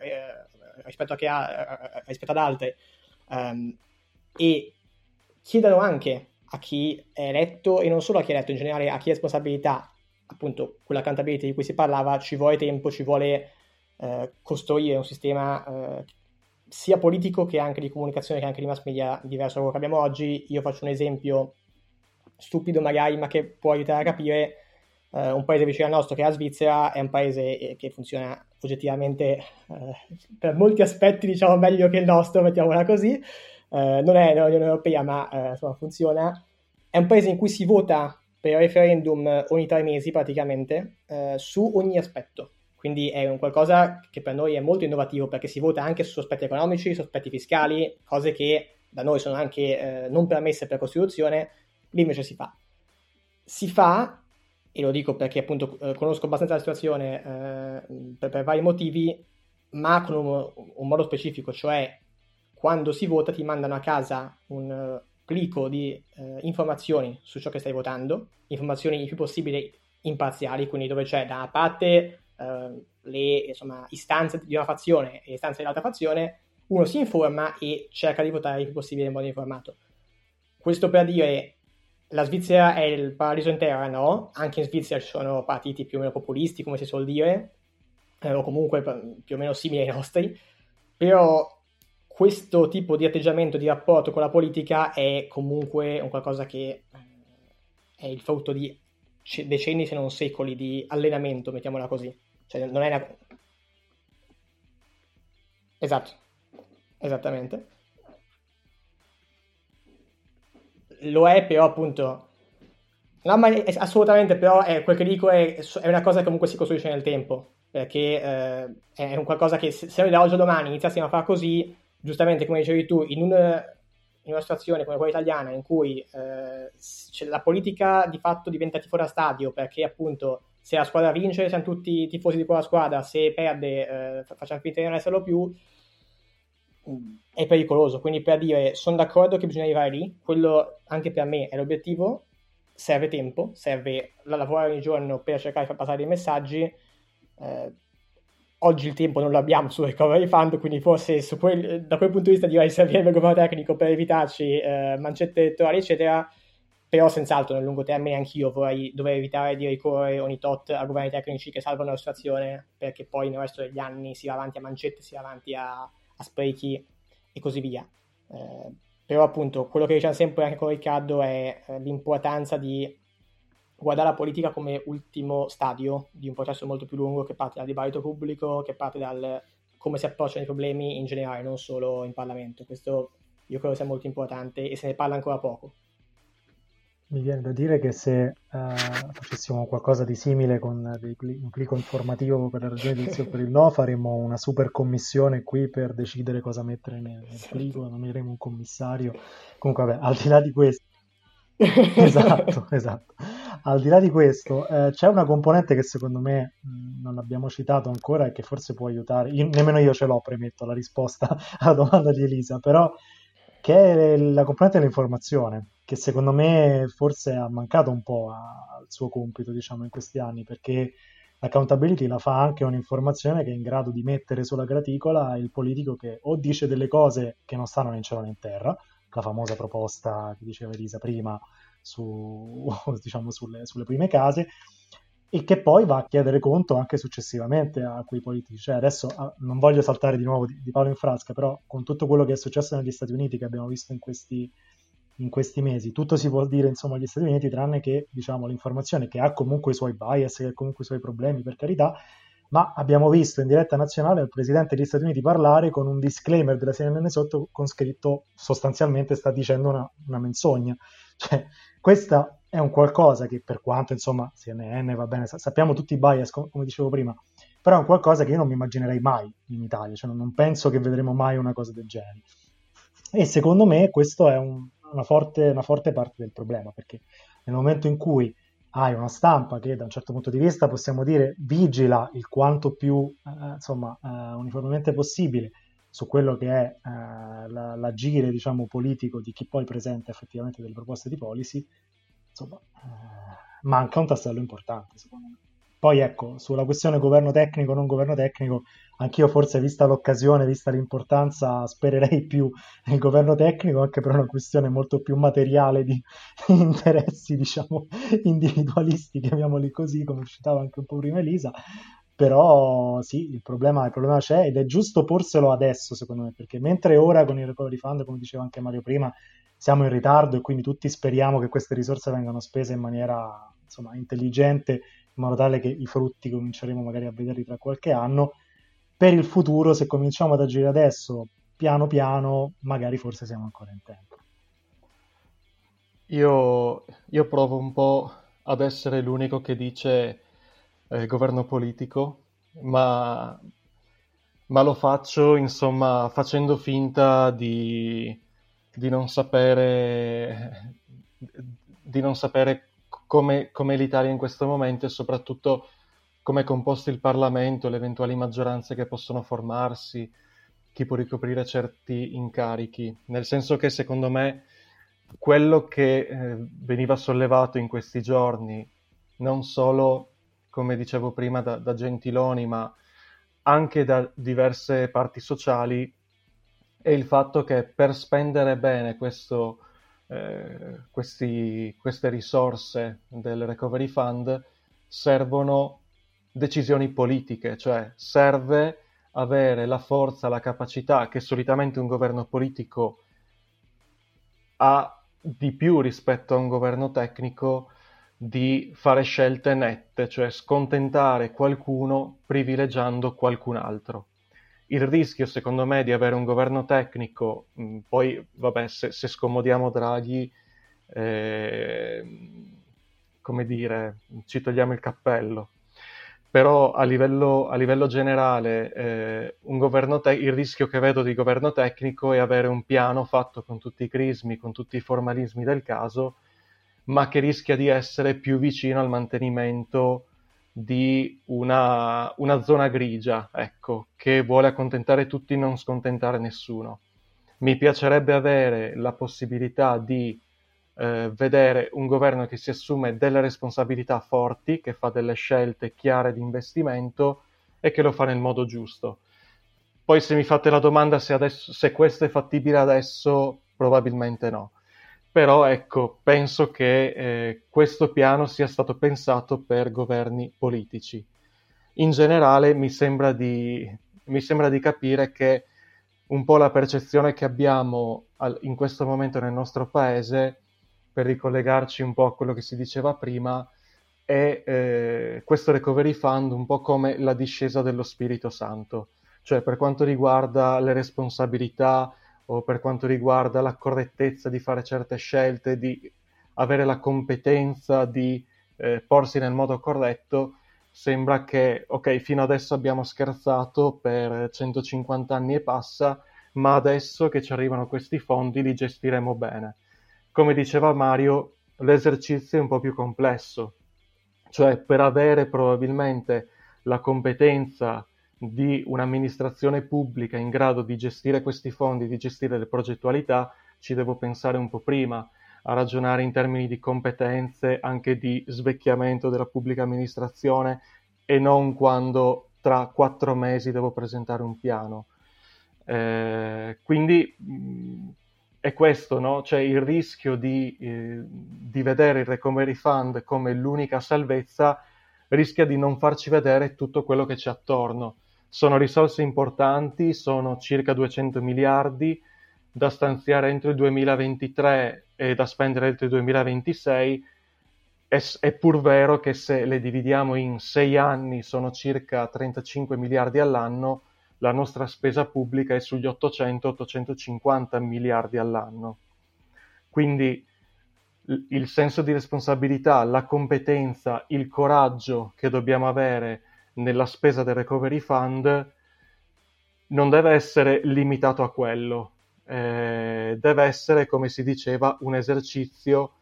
eh, rispetto, a, rispetto, ad altre um, e chiedano anche a chi è eletto e non solo a chi è eletto, in generale a chi ha responsabilità, appunto quella accountability di cui si parlava, ci vuole tempo, ci vuole eh, costruire un sistema eh, sia politico che anche di comunicazione che anche di mass media diverso da quello che abbiamo oggi. Io faccio un esempio stupido magari, ma che può aiutare a capire Uh, un paese vicino al nostro che è la Svizzera è un paese eh, che funziona oggettivamente uh, per molti aspetti diciamo meglio che il nostro, mettiamola così, uh, non è l'Unione Europea ma insomma funziona, è un paese in cui si vota per referendum ogni tre mesi praticamente su ogni aspetto, quindi è un qualcosa che per noi è molto innovativo perché si vota anche su aspetti economici, su fiscali, cose che da noi sono anche non permesse per Costituzione, lì invece si fa. Si fa e lo dico perché appunto eh, conosco abbastanza la situazione eh, per, per, vari motivi, ma con un, un, modo specifico, cioè quando si vota ti mandano a casa un plico di uh, informazioni su ciò che stai votando, informazioni il più possibile imparziali, quindi dove c'è da una parte uh, le insomma, istanze di una fazione e istanze dell'altra fazione, uno si informa e cerca di votare il più possibile in modo informato. Questo per dire la Svizzera è il paradiso in terra, no? Anche in Svizzera ci sono partiti più o meno populisti, come si suol dire, eh, o comunque più o meno simili ai nostri, però questo tipo di atteggiamento, di rapporto con la politica è comunque un qualcosa che eh, è il frutto di decenni, se non secoli, di allenamento, mettiamola così. Cioè, non è una... Esatto, esattamente. lo è, però appunto... No, ma è, assolutamente, però è, quel che dico è, è, una cosa che comunque si costruisce nel tempo, perché eh, è un qualcosa che se, noi da oggi a domani iniziassimo a fare così, giustamente come dicevi tu, in, un, in una situazione come quella italiana in cui eh, la politica di fatto diventa tifo da stadio, perché appunto se la squadra vince siamo tutti tifosi di quella squadra, se perde eh, facciamo finta di non esserlo più, è pericoloso. Quindi per dire, sono d'accordo che bisogna arrivare lì, quello anche per me è l'obiettivo, serve tempo, serve lavorare ogni giorno per cercare di far passare dei messaggi. Eh, oggi il tempo non lo abbiamo sul recovery fund, quindi forse quel, da quel punto di vista direi servirebbe il governo tecnico per evitarci eh, mancette elettorali, eccetera. Però senz'altro nel lungo termine anch'io vorrei dover evitare di ricorrere ogni tot a governi tecnici che salvano la situazione, perché poi nel resto degli anni si va avanti a mancette, si va avanti a a sprechi e così via. Eh, però appunto quello che diciamo sempre anche con Riccardo è eh, l'importanza di guardare la politica come ultimo stadio di un processo molto più lungo che parte dal dibattito pubblico, che parte dal come si approcciano i problemi in generale, non solo in Parlamento. Questo io credo sia molto importante e se ne parla ancora poco. Mi viene da dire che se uh, facessimo qualcosa di simile con dei, un clic informativo per le ragioni del sì o per il no, faremmo una super commissione qui per decidere cosa mettere nel, nel plico, nomineremo un commissario. Comunque, vabbè, al di là di questo, esatto, esatto. Al di là di questo, eh, c'è una componente che secondo me mh, non abbiamo citato ancora e che forse può aiutare. Io, nemmeno io ce l'ho, premetto, la risposta alla domanda di Elisa, però che è la componente dell'informazione che secondo me forse ha mancato un po' al suo compito, diciamo, in questi anni, perché l'accountability la fa anche un'informazione che è in grado di mettere sulla graticola il politico che o dice delle cose che non stanno né in cielo né in terra, la famosa proposta che diceva Elisa prima su, diciamo, sulle, sulle prime case, e che poi va a chiedere conto anche successivamente a quei politici. Cioè, adesso ah, non voglio saltare di nuovo di, di Paolo in frasca, però con tutto quello che è successo negli Stati Uniti, che abbiamo visto in questi in questi mesi. Tutto si può dire insomma agli Stati Uniti, tranne che diciamo, l'informazione che ha comunque i suoi bias, che ha comunque i suoi problemi, per carità, ma abbiamo visto in diretta nazionale il presidente degli Stati Uniti parlare con un disclaimer della CNN sotto con scritto sostanzialmente sta dicendo una, una menzogna. Cioè, questa è un qualcosa che per quanto insomma CNN va bene, sappiamo tutti i bias com- come dicevo prima, però è un qualcosa che io non mi immaginerei mai in Italia, cioè non, penso che vedremo mai una cosa del genere. E secondo me questo è un, una, forte, una forte parte del problema, perché nel momento in cui hai una stampa che da un certo punto di vista possiamo dire vigila il quanto più eh, insomma, eh, uniformemente possibile su quello che è eh, la, l'agire diciamo, politico di chi poi presenta effettivamente delle proposte di policy, insomma, eh, manca un tassello importante secondo me. Poi ecco, sulla questione governo tecnico o non governo tecnico, anch'io forse vista l'occasione, vista l'importanza, spererei più nel governo tecnico, anche per una questione molto più materiale di interessi, diciamo, individualisti, chiamiamoli così, come citava anche un po' prima Elisa. Però sì, il problema, il problema c'è ed è giusto porselo adesso, secondo me, perché mentre ora con il recovery fund, come diceva anche Mario prima, siamo in ritardo e quindi tutti speriamo che queste risorse vengano spese in maniera insomma, intelligente in modo tale che i frutti cominceremo magari a vederli tra qualche anno. Per il futuro, se cominciamo ad agire adesso, piano piano, magari forse siamo ancora in tempo. Io, io provo un po' ad essere l'unico che dice eh, governo politico, ma, ma, lo faccio, insomma, facendo finta di, di non sapere di non sapere come, come l'Italia in questo momento e soprattutto come è composto il Parlamento, le eventuali maggioranze che possono formarsi, chi può ricoprire certi incarichi. Nel senso che secondo me quello che eh, veniva sollevato in questi giorni, non solo, come dicevo prima, da, da Gentiloni, ma anche da diverse parti sociali, è il fatto che per spendere bene questo, eh, questi, queste risorse del Recovery Fund servono decisioni politiche, cioè serve avere la forza, la capacità che solitamente un governo politico ha di più rispetto a un governo tecnico di fare scelte nette, cioè scontentare qualcuno privilegiando qualcun altro il rischio, secondo me, di avere un governo tecnico, mh, mm, poi, vabbè, se, se scomodiamo Draghi, eh, come dire, ci togliamo il cappello. Però a livello, a livello generale, eh, te- il rischio che vedo di governo tecnico è avere un piano fatto con tutti i crismi, con tutti i formalismi del caso, ma che rischia di essere più vicino al mantenimento di una, una zona grigia, ecco, che vuole accontentare tutti e non scontentare nessuno. Mi piacerebbe avere la possibilità di eh, vedere un governo che si assume delle responsabilità forti, che fa delle scelte chiare di investimento e che lo fa nel modo giusto. Poi se mi fate la domanda se, adesso, se questo è fattibile adesso, probabilmente no però ecco, penso che eh, questo piano sia stato pensato per governi politici. In generale mi sembra, di, mi sembra di capire che un po' la percezione che abbiamo al, in questo momento nel nostro paese, per ricollegarci un po' a quello che si diceva prima, è eh, questo recovery fund un po' come la discesa dello Spirito Santo, cioè per quanto riguarda le responsabilità, o per quanto riguarda la correttezza di fare certe scelte, di avere la competenza di eh, porsi nel modo corretto, sembra che, ok, fino adesso abbiamo scherzato per 150 anni e passa, ma adesso che ci arrivano questi fondi li gestiremo bene. Come diceva Mario, l'esercizio è un po' più complesso, cioè per avere probabilmente la competenza di un'amministrazione pubblica in grado di gestire questi fondi, di gestire le progettualità, ci devo pensare un po' prima, a ragionare in termini di competenze, anche di svecchiamento della pubblica amministrazione e non quando tra quattro mesi devo presentare un piano. Eh, quindi mh, è questo, no? Cioè il rischio di, eh, di vedere il Recovery Fund come l'unica salvezza rischia di non farci vedere tutto quello che c'è attorno sono risorse importanti, sono circa 200 miliardi da stanziare entro il 2023 e da spendere entro il 2026, è, è, pur vero che se le dividiamo in sei anni sono circa 35 miliardi all'anno, la nostra spesa pubblica è sugli 800-850 miliardi all'anno. Quindi il senso di responsabilità, la competenza, il coraggio che dobbiamo avere nella spesa del recovery fund non deve essere limitato a quello, eh, deve essere, come si diceva, un esercizio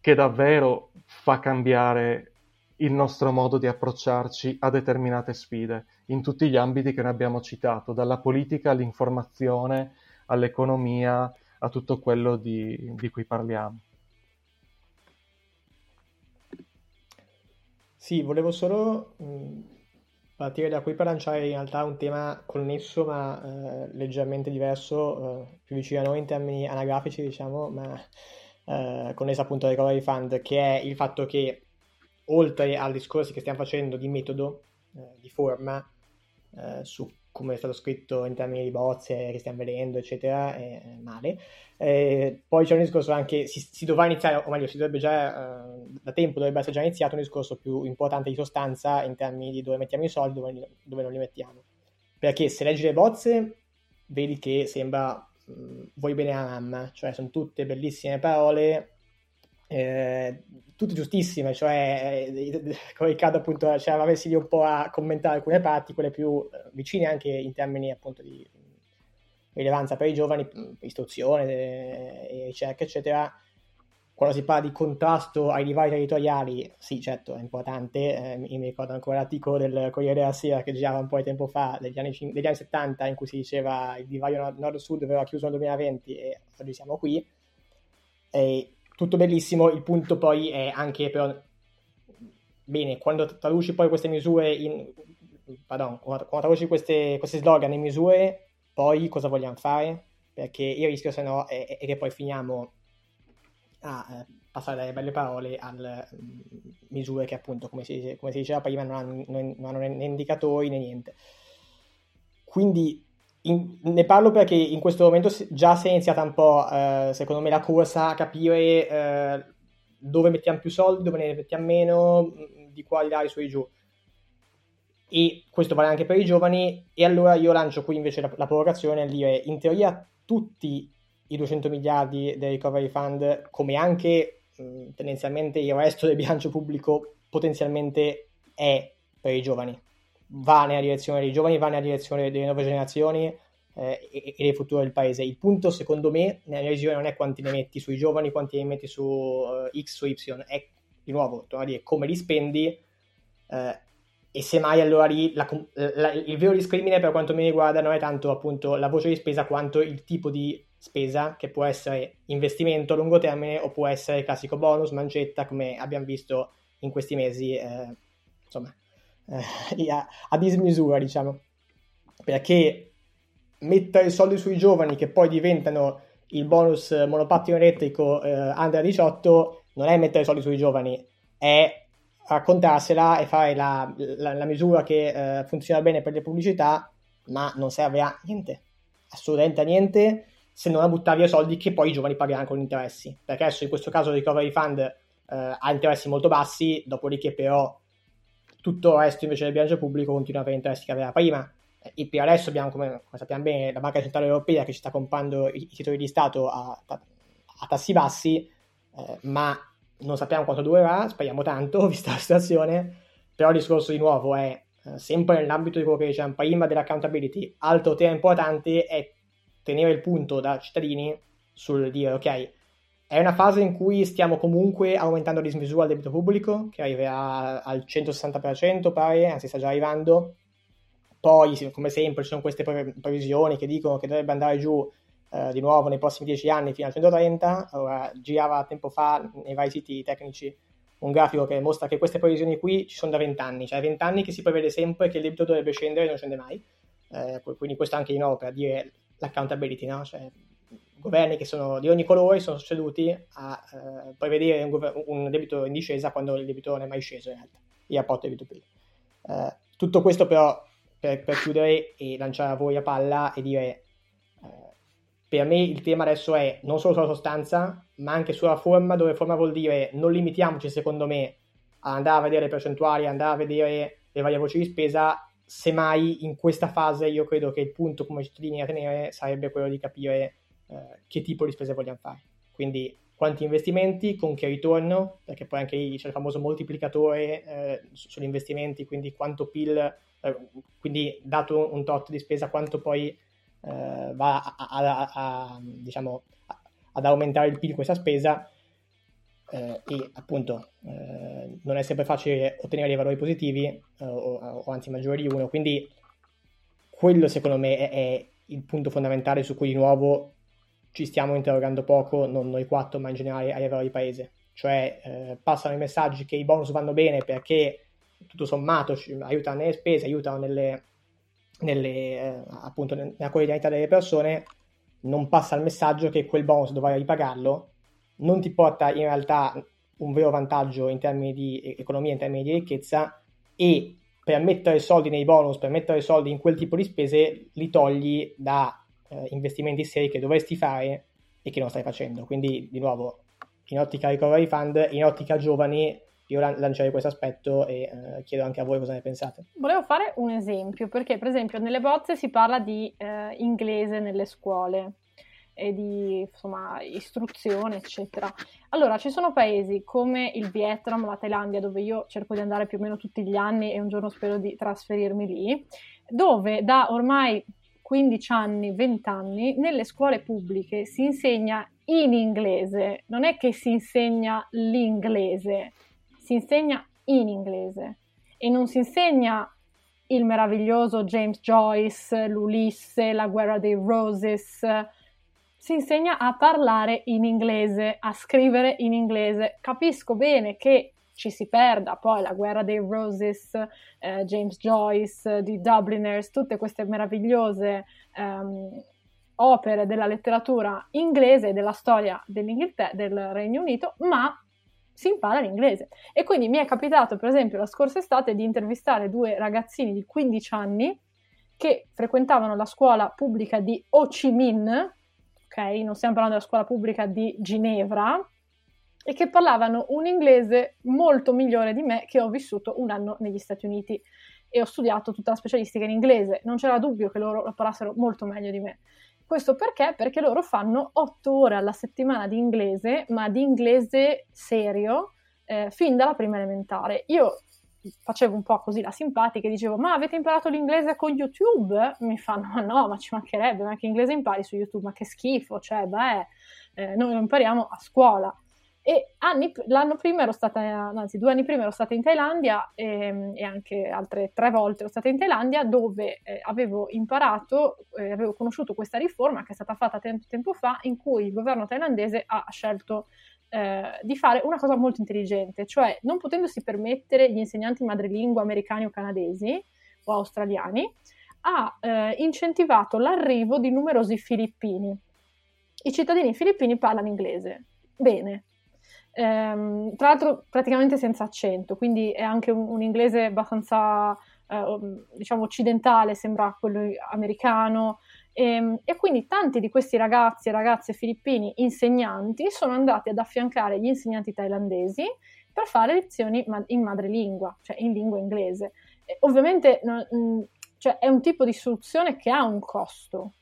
che davvero fa cambiare il nostro modo di approcciarci a determinate sfide in tutti gli ambiti che ne abbiamo citato, dalla politica all'informazione, all'economia, a tutto quello di, di cui parliamo. Sì, volevo solo mh, partire da qui per lanciare in realtà un tema connesso ma eh, leggermente diverso, eh, più vicino a noi in termini anagrafici, diciamo, ma eh, connesso appunto al recovery fund, che è il fatto che oltre al discorso che stiamo facendo di metodo, eh, di forma, eh, su come è stato scritto in termini di bozze che stiamo vedendo, eccetera, è male. Eh, poi c'è un discorso anche, si, si, dovrà iniziare, o meglio, si dovrebbe già, eh, da tempo dovrebbe essere già iniziato un discorso più importante di sostanza in termini di dove mettiamo i soldi, dove, dove non li mettiamo. Perché se leggi le bozze, vedi che sembra mh, mm, vuoi bene a mamma, cioè sono tutte bellissime parole, eh, tutte giustissime, cioè eh, come Riccardo appunto ci aveva messi lì un po' a commentare alcune parti, quelle più eh, vicine anche in termini appunto di rilevanza per i giovani, istruzione e eh, ricerca eccetera. Quando si parla di contrasto ai divari territoriali, sì certo è importante, eh, mi ricordo ancora l'articolo del Corriere della Sera che girava un po' di tempo fa, degli anni, degli anni 70, in cui si diceva il divario nord-sud verrà chiuso nel 2020 e oggi siamo qui. E tutto bellissimo, il punto poi è anche però, bene, quando traduci poi queste misure in, pardon, quando traduci queste, queste slogan in misure, poi cosa vogliamo fare? Perché il rischio se no è, è, che poi finiamo a eh, passare dalle belle parole alle mm, misure che appunto, come si, come si diceva prima, non hanno, non hanno né indicatori né niente. Quindi in, ne parlo perché in questo momento già si è iniziata un po', eh, secondo me, la corsa a capire eh, dove mettiamo più soldi, dove ne mettiamo meno, mm, di quali dare su e giù. E questo vale anche per i giovani. E allora io lancio qui invece la, la provocazione a dire, in teoria, tutti i 200 miliardi del recovery fund, come anche mh, mm, tendenzialmente il resto del bilancio pubblico, potenzialmente è per i giovani va nella direzione dei giovani, va nella direzione delle nuove generazioni eh, e, e, del futuro del paese. Il punto, secondo me, nella mia visione non è quanti ne metti sui giovani, quanti ne metti su uh, X o Y, è di nuovo, a dire, come li spendi eh, e semmai allora lì la, la, il vero discrimine per quanto mi riguarda non è tanto appunto la voce di spesa quanto il tipo di spesa che può essere investimento a lungo termine o può essere classico bonus, mancetta come abbiamo visto in questi mesi eh, insomma eh, a, a dismisura, diciamo, perché mettere soldi sui giovani che poi diventano il bonus monopattino elettrico eh, under 18 non è mettere soldi sui giovani, è raccontarsela e fare la, la, la misura che eh, funziona bene per le pubblicità, ma non serve a niente, assolutamente a niente, se non a buttare via soldi che poi i giovani pagheranno con interessi. Perché adesso in questo caso il recovery fund eh, ha interessi molto bassi, dopodiché però tutto il resto invece del bilancio pubblico continua a avere interessi che aveva prima. E per adesso abbiamo, come, come, sappiamo bene, la Banca Centrale Europea che ci sta comprando i, i titoli di Stato a, a tassi bassi, eh, ma non sappiamo quanto durerà, speriamo tanto, vista la situazione, però il discorso di nuovo è eh, sempre nell'ambito di quello che dicevamo prima dell'accountability, altro tema importante è tenere il punto da cittadini sul dire ok, è una fase in cui stiamo comunque aumentando a dismisura il debito pubblico, che arriverà al 160%, pare, anzi sta già arrivando. Poi, come sempre, ci sono queste pre- previsioni che dicono che dovrebbe andare giù eh, di nuovo nei prossimi 10 anni fino al 130. Allora, girava tempo fa nei vari siti tecnici un grafico che mostra che queste previsioni qui ci sono da 20 anni, cioè 20 anni che si prevede sempre che il debito dovrebbe scendere e non scende mai. Eh, quindi questo anche di nuovo per dire l'accountability, no? Cioè, governi che sono di ogni colore sono succeduti a eh, prevedere un, un, debito in discesa quando il debito non è mai sceso in realtà, il rapporto debito-PIL. Eh, tutto questo però per, per, chiudere e lanciare a voi a palla e dire eh, per me il tema adesso è non solo sulla sostanza, ma anche sulla forma, dove forma vuol dire non limitiamoci, secondo me, a andare a vedere le percentuali, andare a vedere le varie voci di spesa, semmai in questa fase io credo che il punto come cittadini a tenere sarebbe quello di capire eh, che tipo di spese vogliamo fare. Quindi quanti investimenti, con che ritorno, perché poi anche lì c'è il famoso moltiplicatore eh, sugli investimenti, quindi quanto PIL, eh, quindi dato un tot di spesa, quanto poi eh, va a, a, a, diciamo, ad aumentare il PIL questa spesa eh, e appunto eh, non è sempre facile ottenere dei valori positivi eh, o, o, anzi maggiori di uno, quindi quello secondo me è, è, il punto fondamentale su cui di nuovo ci stiamo interrogando poco, non noi quattro ma in generale a livello di paese, cioè eh, passano i messaggi che i bonus vanno bene perché tutto sommato aiutano nelle spese, aiutano nelle, nelle, eh, appunto, nella quotidianità delle persone, non passa il messaggio che quel bonus dovrai ripagarlo, non ti porta in realtà un vero vantaggio in termini di economia, in termini di ricchezza. E per mettere soldi nei bonus, per mettere soldi in quel tipo di spese, li togli da eh, investimenti seri che dovresti fare e che non stai facendo. Quindi, di nuovo, in ottica recovery fund, in ottica giovani, io lancerei questo aspetto e eh, chiedo anche a voi cosa ne pensate. Volevo fare un esempio, perché per esempio nelle bozze si parla di eh, inglese nelle scuole e di insomma, istruzione, eccetera. Allora, ci sono paesi come il Vietnam, la Thailandia, dove io cerco di andare più o meno tutti gli anni e un giorno spero di trasferirmi lì, dove da ormai 15 anni, 20 anni, nelle scuole pubbliche si insegna in inglese, non è che si insegna l'inglese, si insegna in inglese. E non si insegna il meraviglioso James Joyce, l'Ulisse, la guerra dei Roses, si insegna a parlare in inglese, a scrivere in inglese. Capisco bene che ci si perda poi la guerra dei Roses, eh, James Joyce, di Dubliners, tutte queste meravigliose um, opere della letteratura inglese e della storia del Regno Unito, ma si impara l'inglese. E quindi mi è capitato, per esempio, la scorsa estate di intervistare due ragazzini di 15 anni che frequentavano la scuola pubblica di Ho Chi Minh, ok? Non stiamo parlando della scuola pubblica di Ginevra, e che parlavano un inglese molto migliore di me che ho vissuto un anno negli Stati Uniti e ho studiato tutta la specialistica in inglese. Non c'era dubbio che loro lo parlassero molto meglio di me. Questo perché? Perché loro fanno otto ore alla settimana di inglese, ma di inglese serio, eh, fin dalla prima elementare. Io facevo un po' così la simpatica e dicevo ma avete imparato l'inglese con YouTube? Mi fanno ma no, ma ci mancherebbe, ma che inglese impari su YouTube? Ma che schifo, cioè beh, eh, noi lo impariamo a scuola. E anni, l'anno prima ero stata, anzi due anni prima ero stata in Thailandia e, ehm, e anche altre tre volte ero stata in Thailandia dove eh, avevo imparato, eh, avevo conosciuto questa riforma che è stata fatta tempo, tempo fa in cui il governo thailandese ha scelto eh, di fare una cosa molto intelligente, cioè non potendosi permettere gli insegnanti madrelingua americani o canadesi o australiani, ha eh, incentivato l'arrivo di numerosi filippini. I cittadini filippini parlano inglese. Bene, ehm, tra l'altro praticamente senza accento, quindi è anche un, un inglese abbastanza eh, diciamo occidentale, sembra quello americano. E, ehm, e, quindi tanti di questi ragazzi e ragazze filippini insegnanti sono andati ad affiancare gli insegnanti thailandesi per fare lezioni in madrelingua, cioè in lingua inglese. E ovviamente no, mh, cioè è un tipo di soluzione che ha un costo,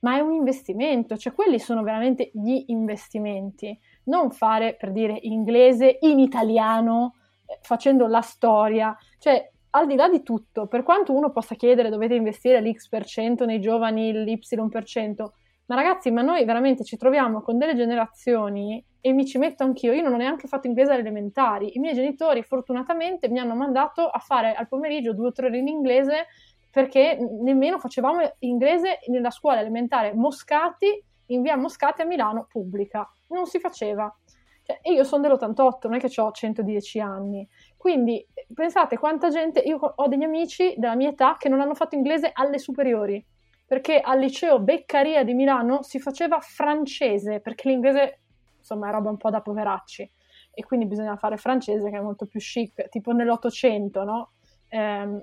ma è un investimento, cioè quelli sono veramente gli investimenti non fare per dire inglese in italiano eh, facendo la storia, cioè al di là di tutto, per quanto uno possa chiedere dovete investire l'X% nei giovani, l'Y%, ma ragazzi, ma noi veramente ci troviamo con delle generazioni e mi ci metto anch'io, io non ho neanche fatto inglese alle elementari, i miei genitori fortunatamente mi hanno mandato a fare al pomeriggio due o tre ore in inglese perché nemmeno facevamo inglese nella scuola elementare Moscati in via Moscati a Milano pubblica. Non si faceva. Cioè, io sono dell'88, non è che ho 110 anni. Quindi pensate quanta gente, io ho degli amici della mia età che non hanno fatto inglese alle superiori, perché al liceo Beccaria di Milano si faceva francese, perché l'inglese insomma è roba un po' da poveracci e quindi bisogna fare francese che è molto più chic, tipo nell'Ottocento, no? Eh,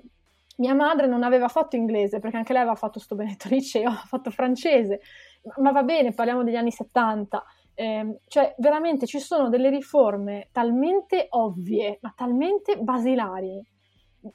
mia madre non aveva fatto inglese perché anche lei aveva fatto sto benedetto liceo, ha fatto francese ma va bene, parliamo degli anni 70. Eh, cioè, veramente ci sono delle riforme talmente ovvie, ma talmente basilari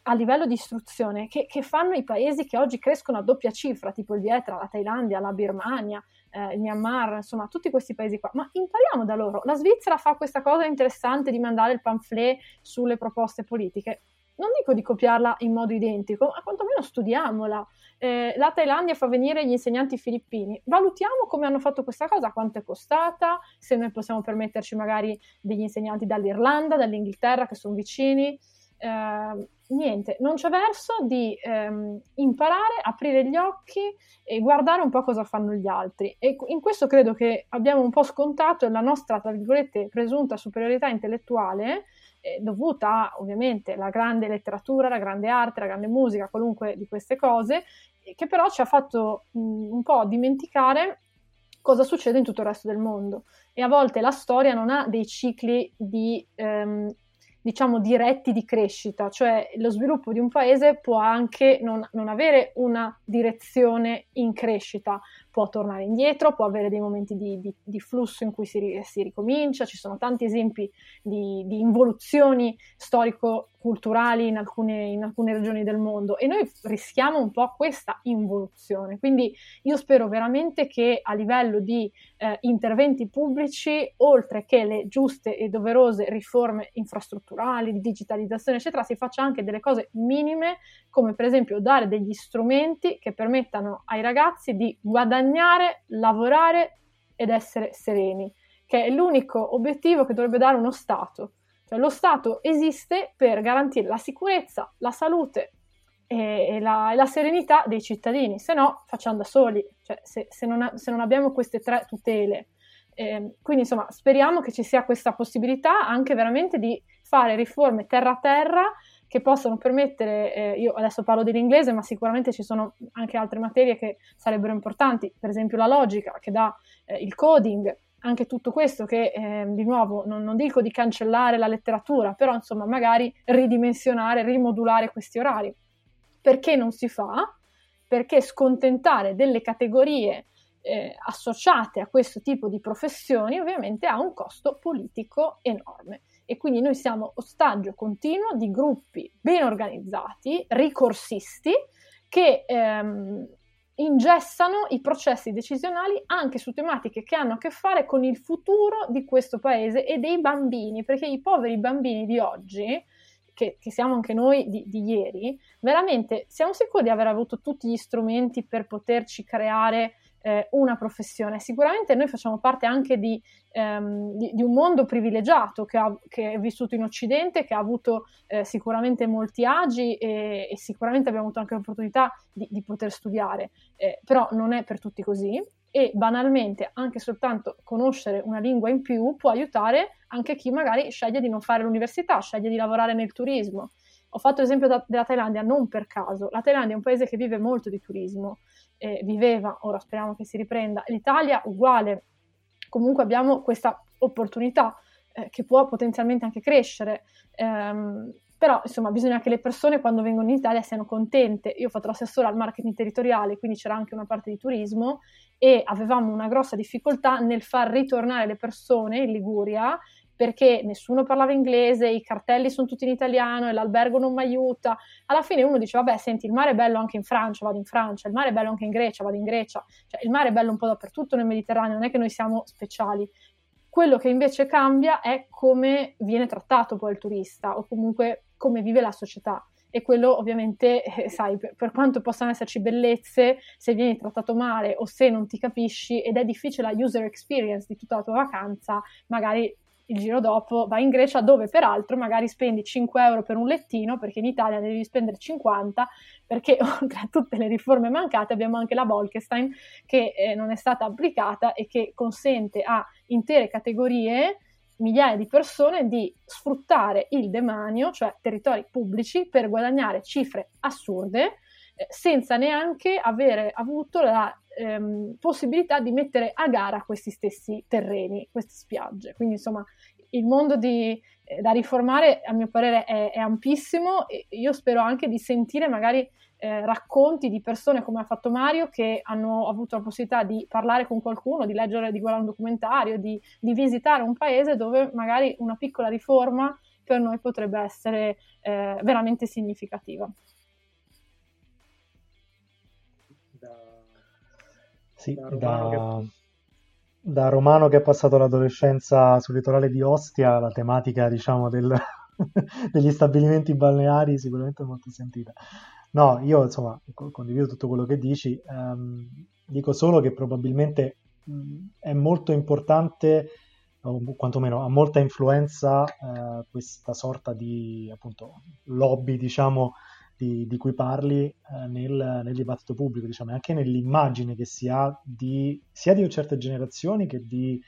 a livello di istruzione che, che, fanno i paesi che oggi crescono a doppia cifra, tipo il Vietnam, la Thailandia, la Birmania, eh, il Myanmar, insomma, tutti questi paesi qua. Ma impariamo da loro. La Svizzera fa questa cosa interessante di mandare il pamphlet sulle proposte politiche. Non dico di copiarla in modo identico, ma quantomeno studiamola. Eh, la Thailandia fa venire gli insegnanti filippini. Valutiamo come hanno fatto questa cosa, quanto è costata, se noi possiamo permetterci magari degli insegnanti dall'Irlanda, dall'Inghilterra che sono vicini. Eh, niente, non c'è verso di ehm, imparare, aprire gli occhi e guardare un po' cosa fanno gli altri. E in questo credo che abbiamo un po' scontato la nostra, tra virgolette, presunta superiorità intellettuale, eh, dovuta ovviamente alla grande letteratura, alla grande arte, alla grande musica, qualunque di queste cose, che però ci ha fatto mh, un po' dimenticare cosa succede in tutto il resto del mondo. E a volte la storia non ha dei cicli di ehm, diciamo, diretti di crescita, cioè lo sviluppo di un paese può anche non, non avere una direzione in crescita, può tornare indietro, può avere dei momenti di, di, di flusso in cui si, si, ricomincia, ci sono tanti esempi di, di involuzioni storico-culturali in alcune, in alcune, regioni del mondo e noi rischiamo un po' questa involuzione. Quindi io spero veramente che a livello di eh, interventi pubblici, oltre che le giuste e doverose riforme infrastrutturali, di digitalizzazione, eccetera, si faccia anche delle cose minime, come per esempio dare degli strumenti che permettano ai ragazzi di guadagnare guadagnare, lavorare ed essere sereni, che è l'unico obiettivo che dovrebbe dare uno Stato. Cioè, lo Stato esiste per garantire la sicurezza, la salute e, la, e la, serenità dei cittadini, se no facciamo da soli, cioè, se, se, non se, non abbiamo queste tre tutele. Eh, quindi insomma speriamo che ci sia questa possibilità anche veramente di fare riforme terra a terra che possono permettere, eh, io adesso parlo dell'inglese, ma sicuramente ci sono anche altre materie che sarebbero importanti, per esempio la logica che dà eh, il coding, anche tutto questo che eh, di nuovo non, non, dico di cancellare la letteratura, però insomma magari ridimensionare, rimodulare questi orari. Perché non si fa? Perché scontentare delle categorie eh, associate a questo tipo di professioni ovviamente ha un costo politico enorme e quindi noi siamo ostaggio continuo di gruppi ben organizzati, ricorsisti, che ehm, ingessano i processi decisionali anche su tematiche che hanno a che fare con il futuro di questo paese e dei bambini, perché i poveri bambini di oggi, che, che siamo anche noi di, di, ieri, veramente siamo sicuri di aver avuto tutti gli strumenti per poterci creare eh, una professione. Sicuramente noi facciamo parte anche di, ehm, di, di un mondo privilegiato che, ha, che, è vissuto in Occidente, che ha avuto eh, sicuramente molti agi e, e, sicuramente abbiamo avuto anche l'opportunità di, di poter studiare, eh, però non è per tutti così e banalmente anche soltanto conoscere una lingua in più può aiutare anche chi magari sceglie di non fare l'università, sceglie di lavorare nel turismo. Ho fatto l'esempio da, della Thailandia non per caso. La Thailandia è un paese che vive molto di turismo eh, viveva, ora speriamo che si riprenda. L'Italia uguale, comunque abbiamo questa opportunità eh, che può potenzialmente anche crescere. Ehm, però insomma bisogna che le persone quando vengono in Italia siano contente. Io ho fatto l'assessore al marketing territoriale, quindi c'era anche una parte di turismo e avevamo una grossa difficoltà nel far ritornare le persone in Liguria perché nessuno parlava inglese, i cartelli sono tutti in italiano e l'albergo non mi aiuta. Alla fine uno dice, vabbè, senti, il mare è bello anche in Francia, vado in Francia, il mare è bello anche in Grecia, vado in Grecia. Cioè, il mare è bello un po' dappertutto nel Mediterraneo, non è che noi siamo speciali. Quello che invece cambia è come viene trattato poi il turista o comunque come vive la società e quello ovviamente, eh, sai, per, per, quanto possano esserci bellezze, se vieni trattato male o se non ti capisci ed è difficile la user experience di tutta la tua vacanza, magari il giro dopo vai in Grecia dove peraltro magari spendi 5 euro per un lettino perché in Italia ne devi spendere 50 perché oltre a tutte le riforme mancate abbiamo anche la Bolkestein che eh, non è stata applicata e che consente a intere categorie migliaia di persone di sfruttare il demanio, cioè territori pubblici, per guadagnare cifre assurde eh, senza neanche avere avuto la ehm, possibilità di mettere a gara questi stessi terreni, queste spiagge. Quindi insomma il mondo di, eh, da riformare, a mio parere, è, è ampissimo e io spero anche di sentire magari eh, racconti di persone come ha fatto Mario che hanno avuto la possibilità di parlare con qualcuno, di leggere, di guardare un documentario, di, di visitare un paese dove magari una piccola riforma per noi potrebbe essere eh, veramente significativa. Sì, da, da, romano che ha passato l'adolescenza sul litorale di Ostia, la tematica, diciamo, del, degli stabilimenti balneari sicuramente è molto sentita. No, io insomma condivido tutto quello che dici, um, dico solo che probabilmente è molto importante, o quantomeno ha molta influenza uh, questa sorta di appunto lobby, diciamo, di, di cui parli eh, nel, nel, dibattito pubblico, diciamo, e anche nell'immagine che si ha di, sia di certe generazioni che di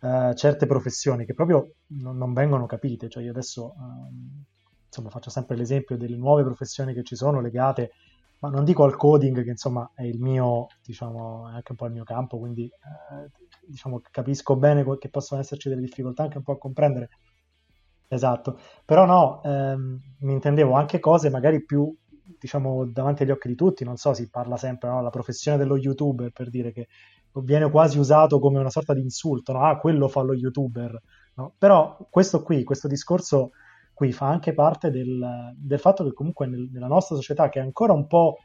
eh, certe professioni che proprio non, non, vengono capite. Cioè io adesso ehm, insomma, faccio sempre l'esempio delle nuove professioni che ci sono legate, ma non dico al coding, che insomma è il mio, diciamo, è anche un po' il mio campo, quindi eh, diciamo, capisco bene che possono esserci delle difficoltà anche un po' a comprendere Esatto, però no, ehm, mi intendevo anche cose magari più, diciamo, davanti agli occhi di tutti, non so, si parla sempre, no? La professione dello youtuber, per dire che viene quasi usato come una sorta di insulto, no? Ah, quello fa lo youtuber, no? Però questo qui, questo discorso qui fa anche parte del, del fatto che comunque nel, nella nostra società, che è ancora un po'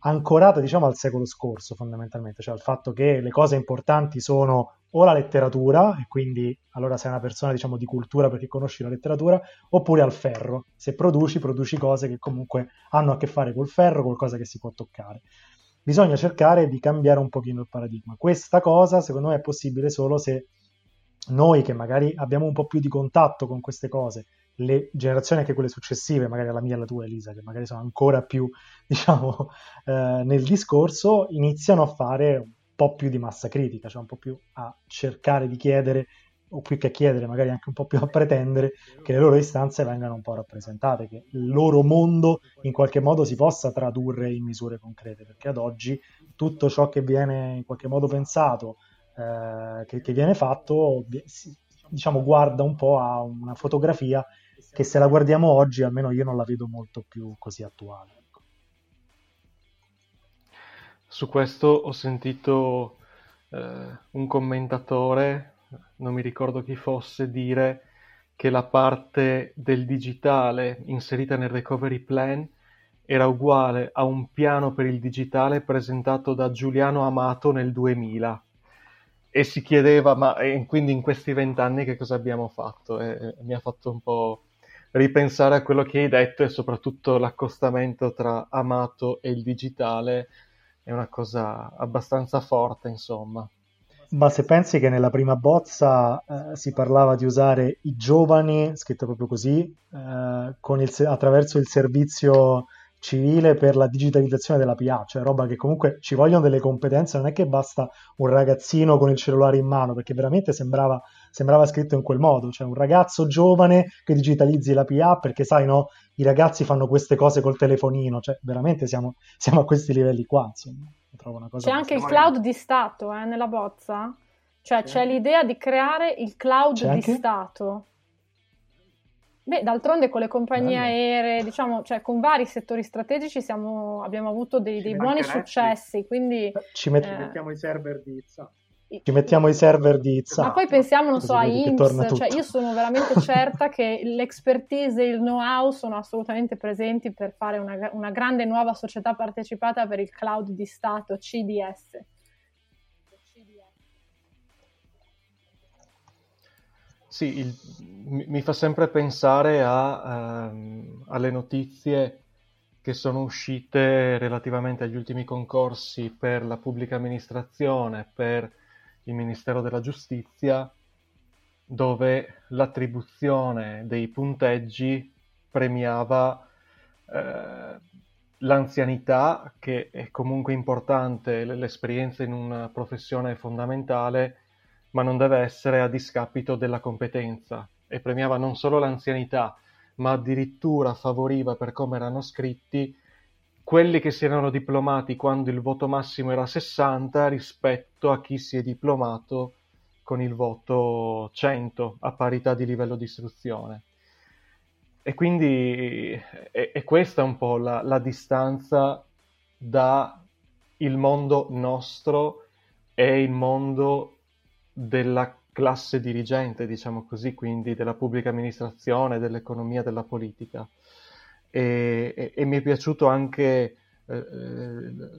ancorata, diciamo, al secolo scorso, fondamentalmente, cioè al fatto che le cose importanti sono o la letteratura, e quindi allora sei una persona diciamo di cultura perché conosci la letteratura, oppure al ferro. Se produci, produci cose che comunque hanno a che fare col ferro, qualcosa che si può toccare. Bisogna cercare di cambiare un pochino il paradigma. Questa cosa, secondo me, è possibile solo se noi che magari abbiamo un po' più di contatto con queste cose, le generazioni anche quelle successive, magari la mia e la tua Elisa, che magari sono ancora più, diciamo, eh, nel discorso, iniziano a fare po' più di massa critica, cioè un po' più a cercare di chiedere, o più che chiedere, magari anche un po' più a pretendere che le loro istanze vengano un po' rappresentate, che il loro mondo in qualche modo si possa tradurre in misure concrete, perché ad oggi tutto ciò che viene in qualche modo pensato, eh, che, che viene fatto, diciamo, guarda un po' a una fotografia che se la guardiamo oggi, almeno io non la vedo molto più così attuale. Su questo ho sentito eh, un commentatore, non mi ricordo chi fosse, dire che la parte del digitale inserita nel recovery plan era uguale a un piano per il digitale presentato da Giuliano Amato nel 2000 e si chiedeva ma quindi in questi vent'anni che cosa abbiamo fatto? E, mi ha fatto un po' ripensare a quello che hai detto e soprattutto l'accostamento tra Amato e il digitale è una cosa abbastanza forte, insomma. Ma se pensi che nella prima bozza eh, si parlava di usare i giovani, scritto proprio così, eh, il, attraverso il servizio civile per la digitalizzazione della PA, cioè roba che comunque ci vogliono delle competenze, non è che basta un ragazzino con il cellulare in mano, perché veramente sembrava, sembrava scritto in quel modo, cioè un ragazzo giovane che digitalizzi la PA perché sai no, i ragazzi fanno queste cose col telefonino, cioè veramente siamo, siamo a questi livelli qua, insomma. c'è anche il cloud di Stato eh, nella bozza, cioè c'è, c'è l'idea di creare il cloud c'è di anche? Stato. Beh, d'altronde con le compagnie Bello. aeree, diciamo, cioè con vari settori strategici siamo, abbiamo avuto dei, dei buoni successi, quindi... Ci met- eh, mettiamo i server di Zap. Ci mettiamo i server di Zap. Ma poi pensiamo, non so, a IMSS, cioè io sono veramente certa che l'expertise e il know-how sono assolutamente presenti per fare una, una grande nuova società partecipata per il cloud di Stato, CDS. Sì, il, mi fa sempre pensare a, um, alle notizie che sono uscite relativamente agli ultimi concorsi per la pubblica amministrazione, per il Ministero della Giustizia, dove l'attribuzione dei punteggi premiava eh, l'anzianità, che è comunque importante, l'esperienza in una professione fondamentale, ma non deve essere a discapito della competenza. E premiava non solo l'anzianità, ma addirittura favoriva per come erano scritti quelli che si erano diplomati quando il voto massimo era 60 rispetto a chi si è diplomato con il voto 100 a parità di livello di istruzione. E quindi è, è questa un po' la, la distanza da il mondo nostro e il mondo della classe dirigente, diciamo così, quindi della pubblica amministrazione, dell'economia, della politica. E, e, e mi è piaciuto anche eh,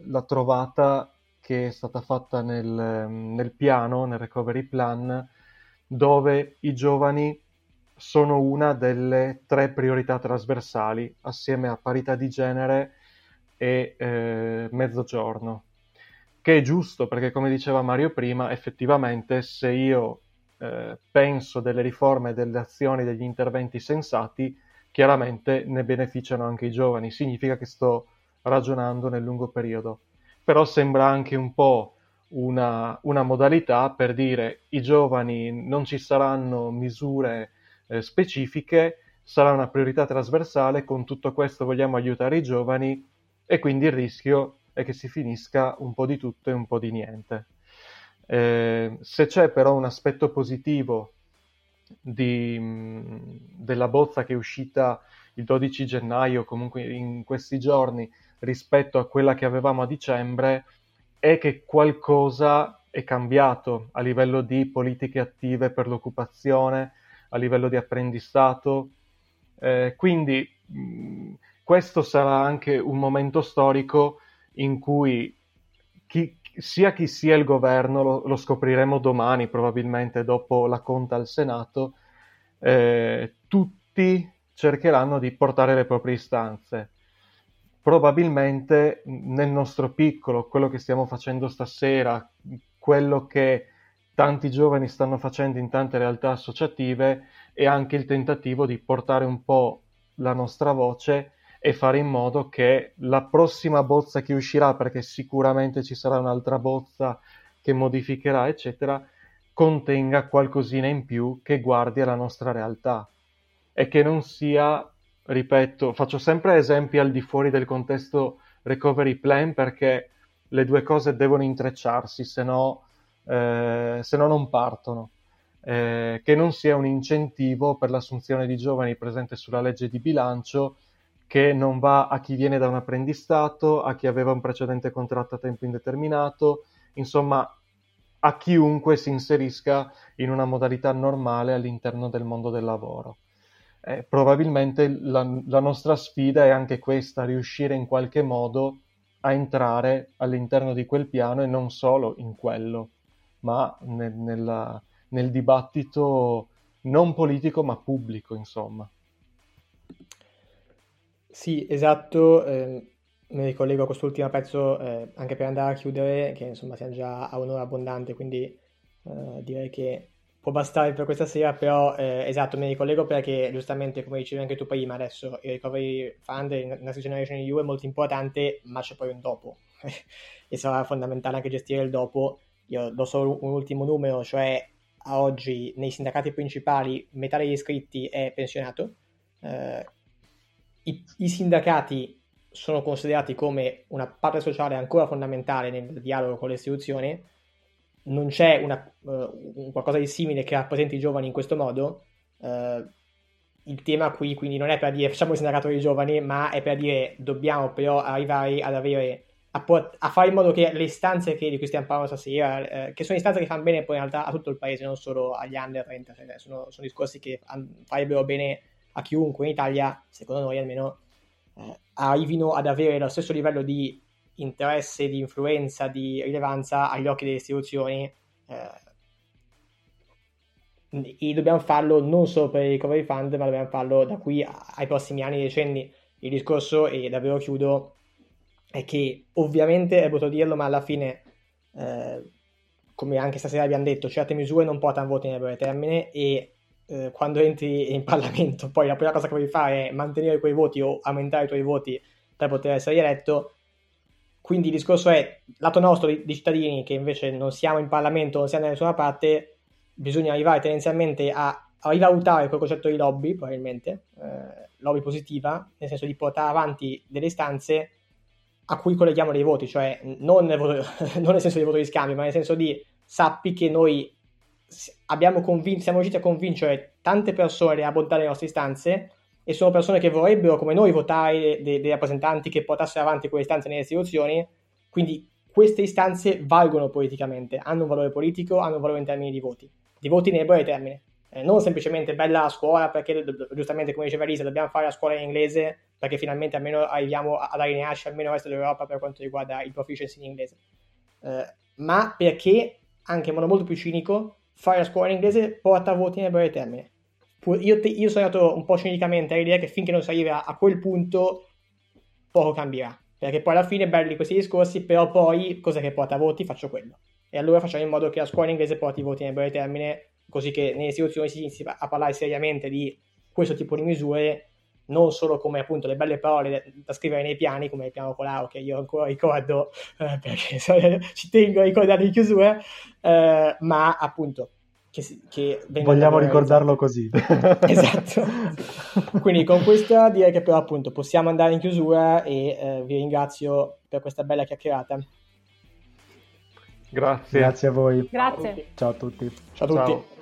la trovata che è stata fatta nel, nel piano, nel recovery plan, dove i giovani sono una delle tre priorità trasversali assieme a parità di genere e eh, mezzogiorno. Che è giusto perché, come diceva Mario prima, effettivamente se io eh, penso delle riforme, delle azioni, degli interventi sensati, chiaramente ne beneficiano anche i giovani. Significa che sto ragionando nel lungo periodo. Però sembra anche un po' una, una modalità per dire i giovani non ci saranno misure eh, specifiche, sarà una priorità trasversale, con tutto questo vogliamo aiutare i giovani e quindi il rischio è che si finisca un po' di tutto e un po' di niente. Eh, se c'è però un aspetto positivo di, della bozza che è uscita il 12 gennaio, comunque in questi giorni, rispetto a quella che avevamo a dicembre, è che qualcosa è cambiato a livello di politiche attive per l'occupazione, a livello di apprendistato. Eh, quindi mh, questo sarà anche un momento storico in cui chi, sia chi sia il governo, lo, lo, scopriremo domani probabilmente dopo la conta al Senato, eh, tutti cercheranno di portare le proprie istanze. Probabilmente nel nostro piccolo, quello che stiamo facendo stasera, quello che tanti giovani stanno facendo in tante realtà associative è anche il tentativo di portare un po' la nostra voce e fare in modo che la prossima bozza che uscirà, perché sicuramente ci sarà un'altra bozza che modificherà, eccetera, contenga qualcosina in più che guardi alla nostra realtà e che non sia, ripeto, faccio sempre esempi al di fuori del contesto recovery plan perché le due cose devono intrecciarsi, se no eh, se no non partono. Eh, che non sia un incentivo per l'assunzione di giovani presente sulla legge di bilancio che non va a chi viene da un apprendistato, a chi aveva un precedente contratto a tempo indeterminato, insomma a chiunque si inserisca in una modalità normale all'interno del mondo del lavoro. Eh, probabilmente la, la, nostra sfida è anche questa, riuscire in qualche modo a entrare all'interno di quel piano e non solo in quello ma nel, nella, nel dibattito non politico ma pubblico, insomma. Sì, esatto, eh, mi ricollego a quest'ultimo pezzo eh, anche per andare a chiudere, che insomma siamo già a un'ora abbondante, quindi eh, direi che può bastare per questa sera, però eh, esatto, mi ricollego perché giustamente, come dicevi anche tu prima, adesso il Recovery Fund, il Next Generation EU è molto importante, ma c'è poi un dopo, e sarà fondamentale anche gestire il dopo, io do solo un ultimo numero, cioè a oggi nei sindacati principali metà degli iscritti è pensionato. Eh, i, i, sindacati sono considerati come una parte sociale ancora fondamentale nel dialogo con le istituzioni. Non c'è una, uh, qualcosa di simile che rappresenti i giovani in questo modo. Uh, il tema qui quindi non è per dire facciamo il sindacato dei giovani, ma è per dire dobbiamo però arrivare ad avere a, port- a, fare in modo che le istanze che, di cui stiamo parlando stasera, eh, che sono istanze che fanno bene poi in realtà a tutto il paese, non solo agli under 30, cioè, sono, sono, discorsi che farebbero bene a chiunque in Italia, secondo noi almeno, eh, arrivino ad avere lo stesso livello di interesse, di influenza, di rilevanza agli occhi delle istituzioni. Eh, e dobbiamo farlo non solo per il recovery fund, ma dobbiamo farlo da qui ai prossimi anni e decenni. Il discorso, e davvero chiudo, è che ovviamente è brutto dirlo, ma alla fine, eh, come anche stasera abbiamo detto, certe misure non portano voti nel breve termine e eh, quando entri in Parlamento poi la prima cosa che vuoi fare è mantenere quei voti o aumentare i tuoi voti per poter essere eletto. Quindi il discorso è, lato nostro di, di cittadini che invece non siamo in Parlamento, non siamo da nessuna parte, bisogna arrivare tendenzialmente a, a rivalutare quel concetto di lobby, probabilmente, eh, lobby positiva, nel senso di portare avanti delle istanze a cui colleghiamo dei voti, cioè non voto, non nel senso di voto di scambio, ma nel senso di sappi che noi abbiamo convin- siamo riusciti a convincere tante persone a votare le nostre istanze e sono persone che vorrebbero, come noi, votare dei, dei rappresentanti che portassero avanti quelle istanze nelle istituzioni, quindi queste istanze valgono politicamente, hanno un valore politico, hanno un valore in termini di voti, di voti nel breve termine. Eh, non semplicemente bella la scuola perché giustamente come diceva Elisa dobbiamo fare la scuola in inglese perché finalmente almeno arriviamo ad allinearci almeno al resto dell'Europa per quanto riguarda il proficiency in inglese eh, ma perché anche in modo molto più cinico fare la scuola in inglese porta voti nel breve termine io, te, io, sono andato un po' cinicamente all'idea che finché non si arriva a quel punto poco cambierà. Perché poi alla fine belli questi discorsi però poi cosa che porta voti? Faccio quello. E allora facciamo in modo che la scuola in inglese porti i voti nel breve termine così che nelle istituzioni si inizi a parlare seriamente di questo tipo di misure, non solo come appunto le belle parole da scrivere nei piani, come il piano Colau che io ancora ricordo eh, perché ci tengo a ricordare di chiusura, eh, ma appunto che, che vogliamo ricordarlo così. esatto. Quindi con questo direi che però appunto possiamo andare in chiusura e eh, vi ringrazio per questa bella chiacchierata. Grazie. Grazie a voi. Grazie. Ciao a tutti. Ciao a tutti. Ciao.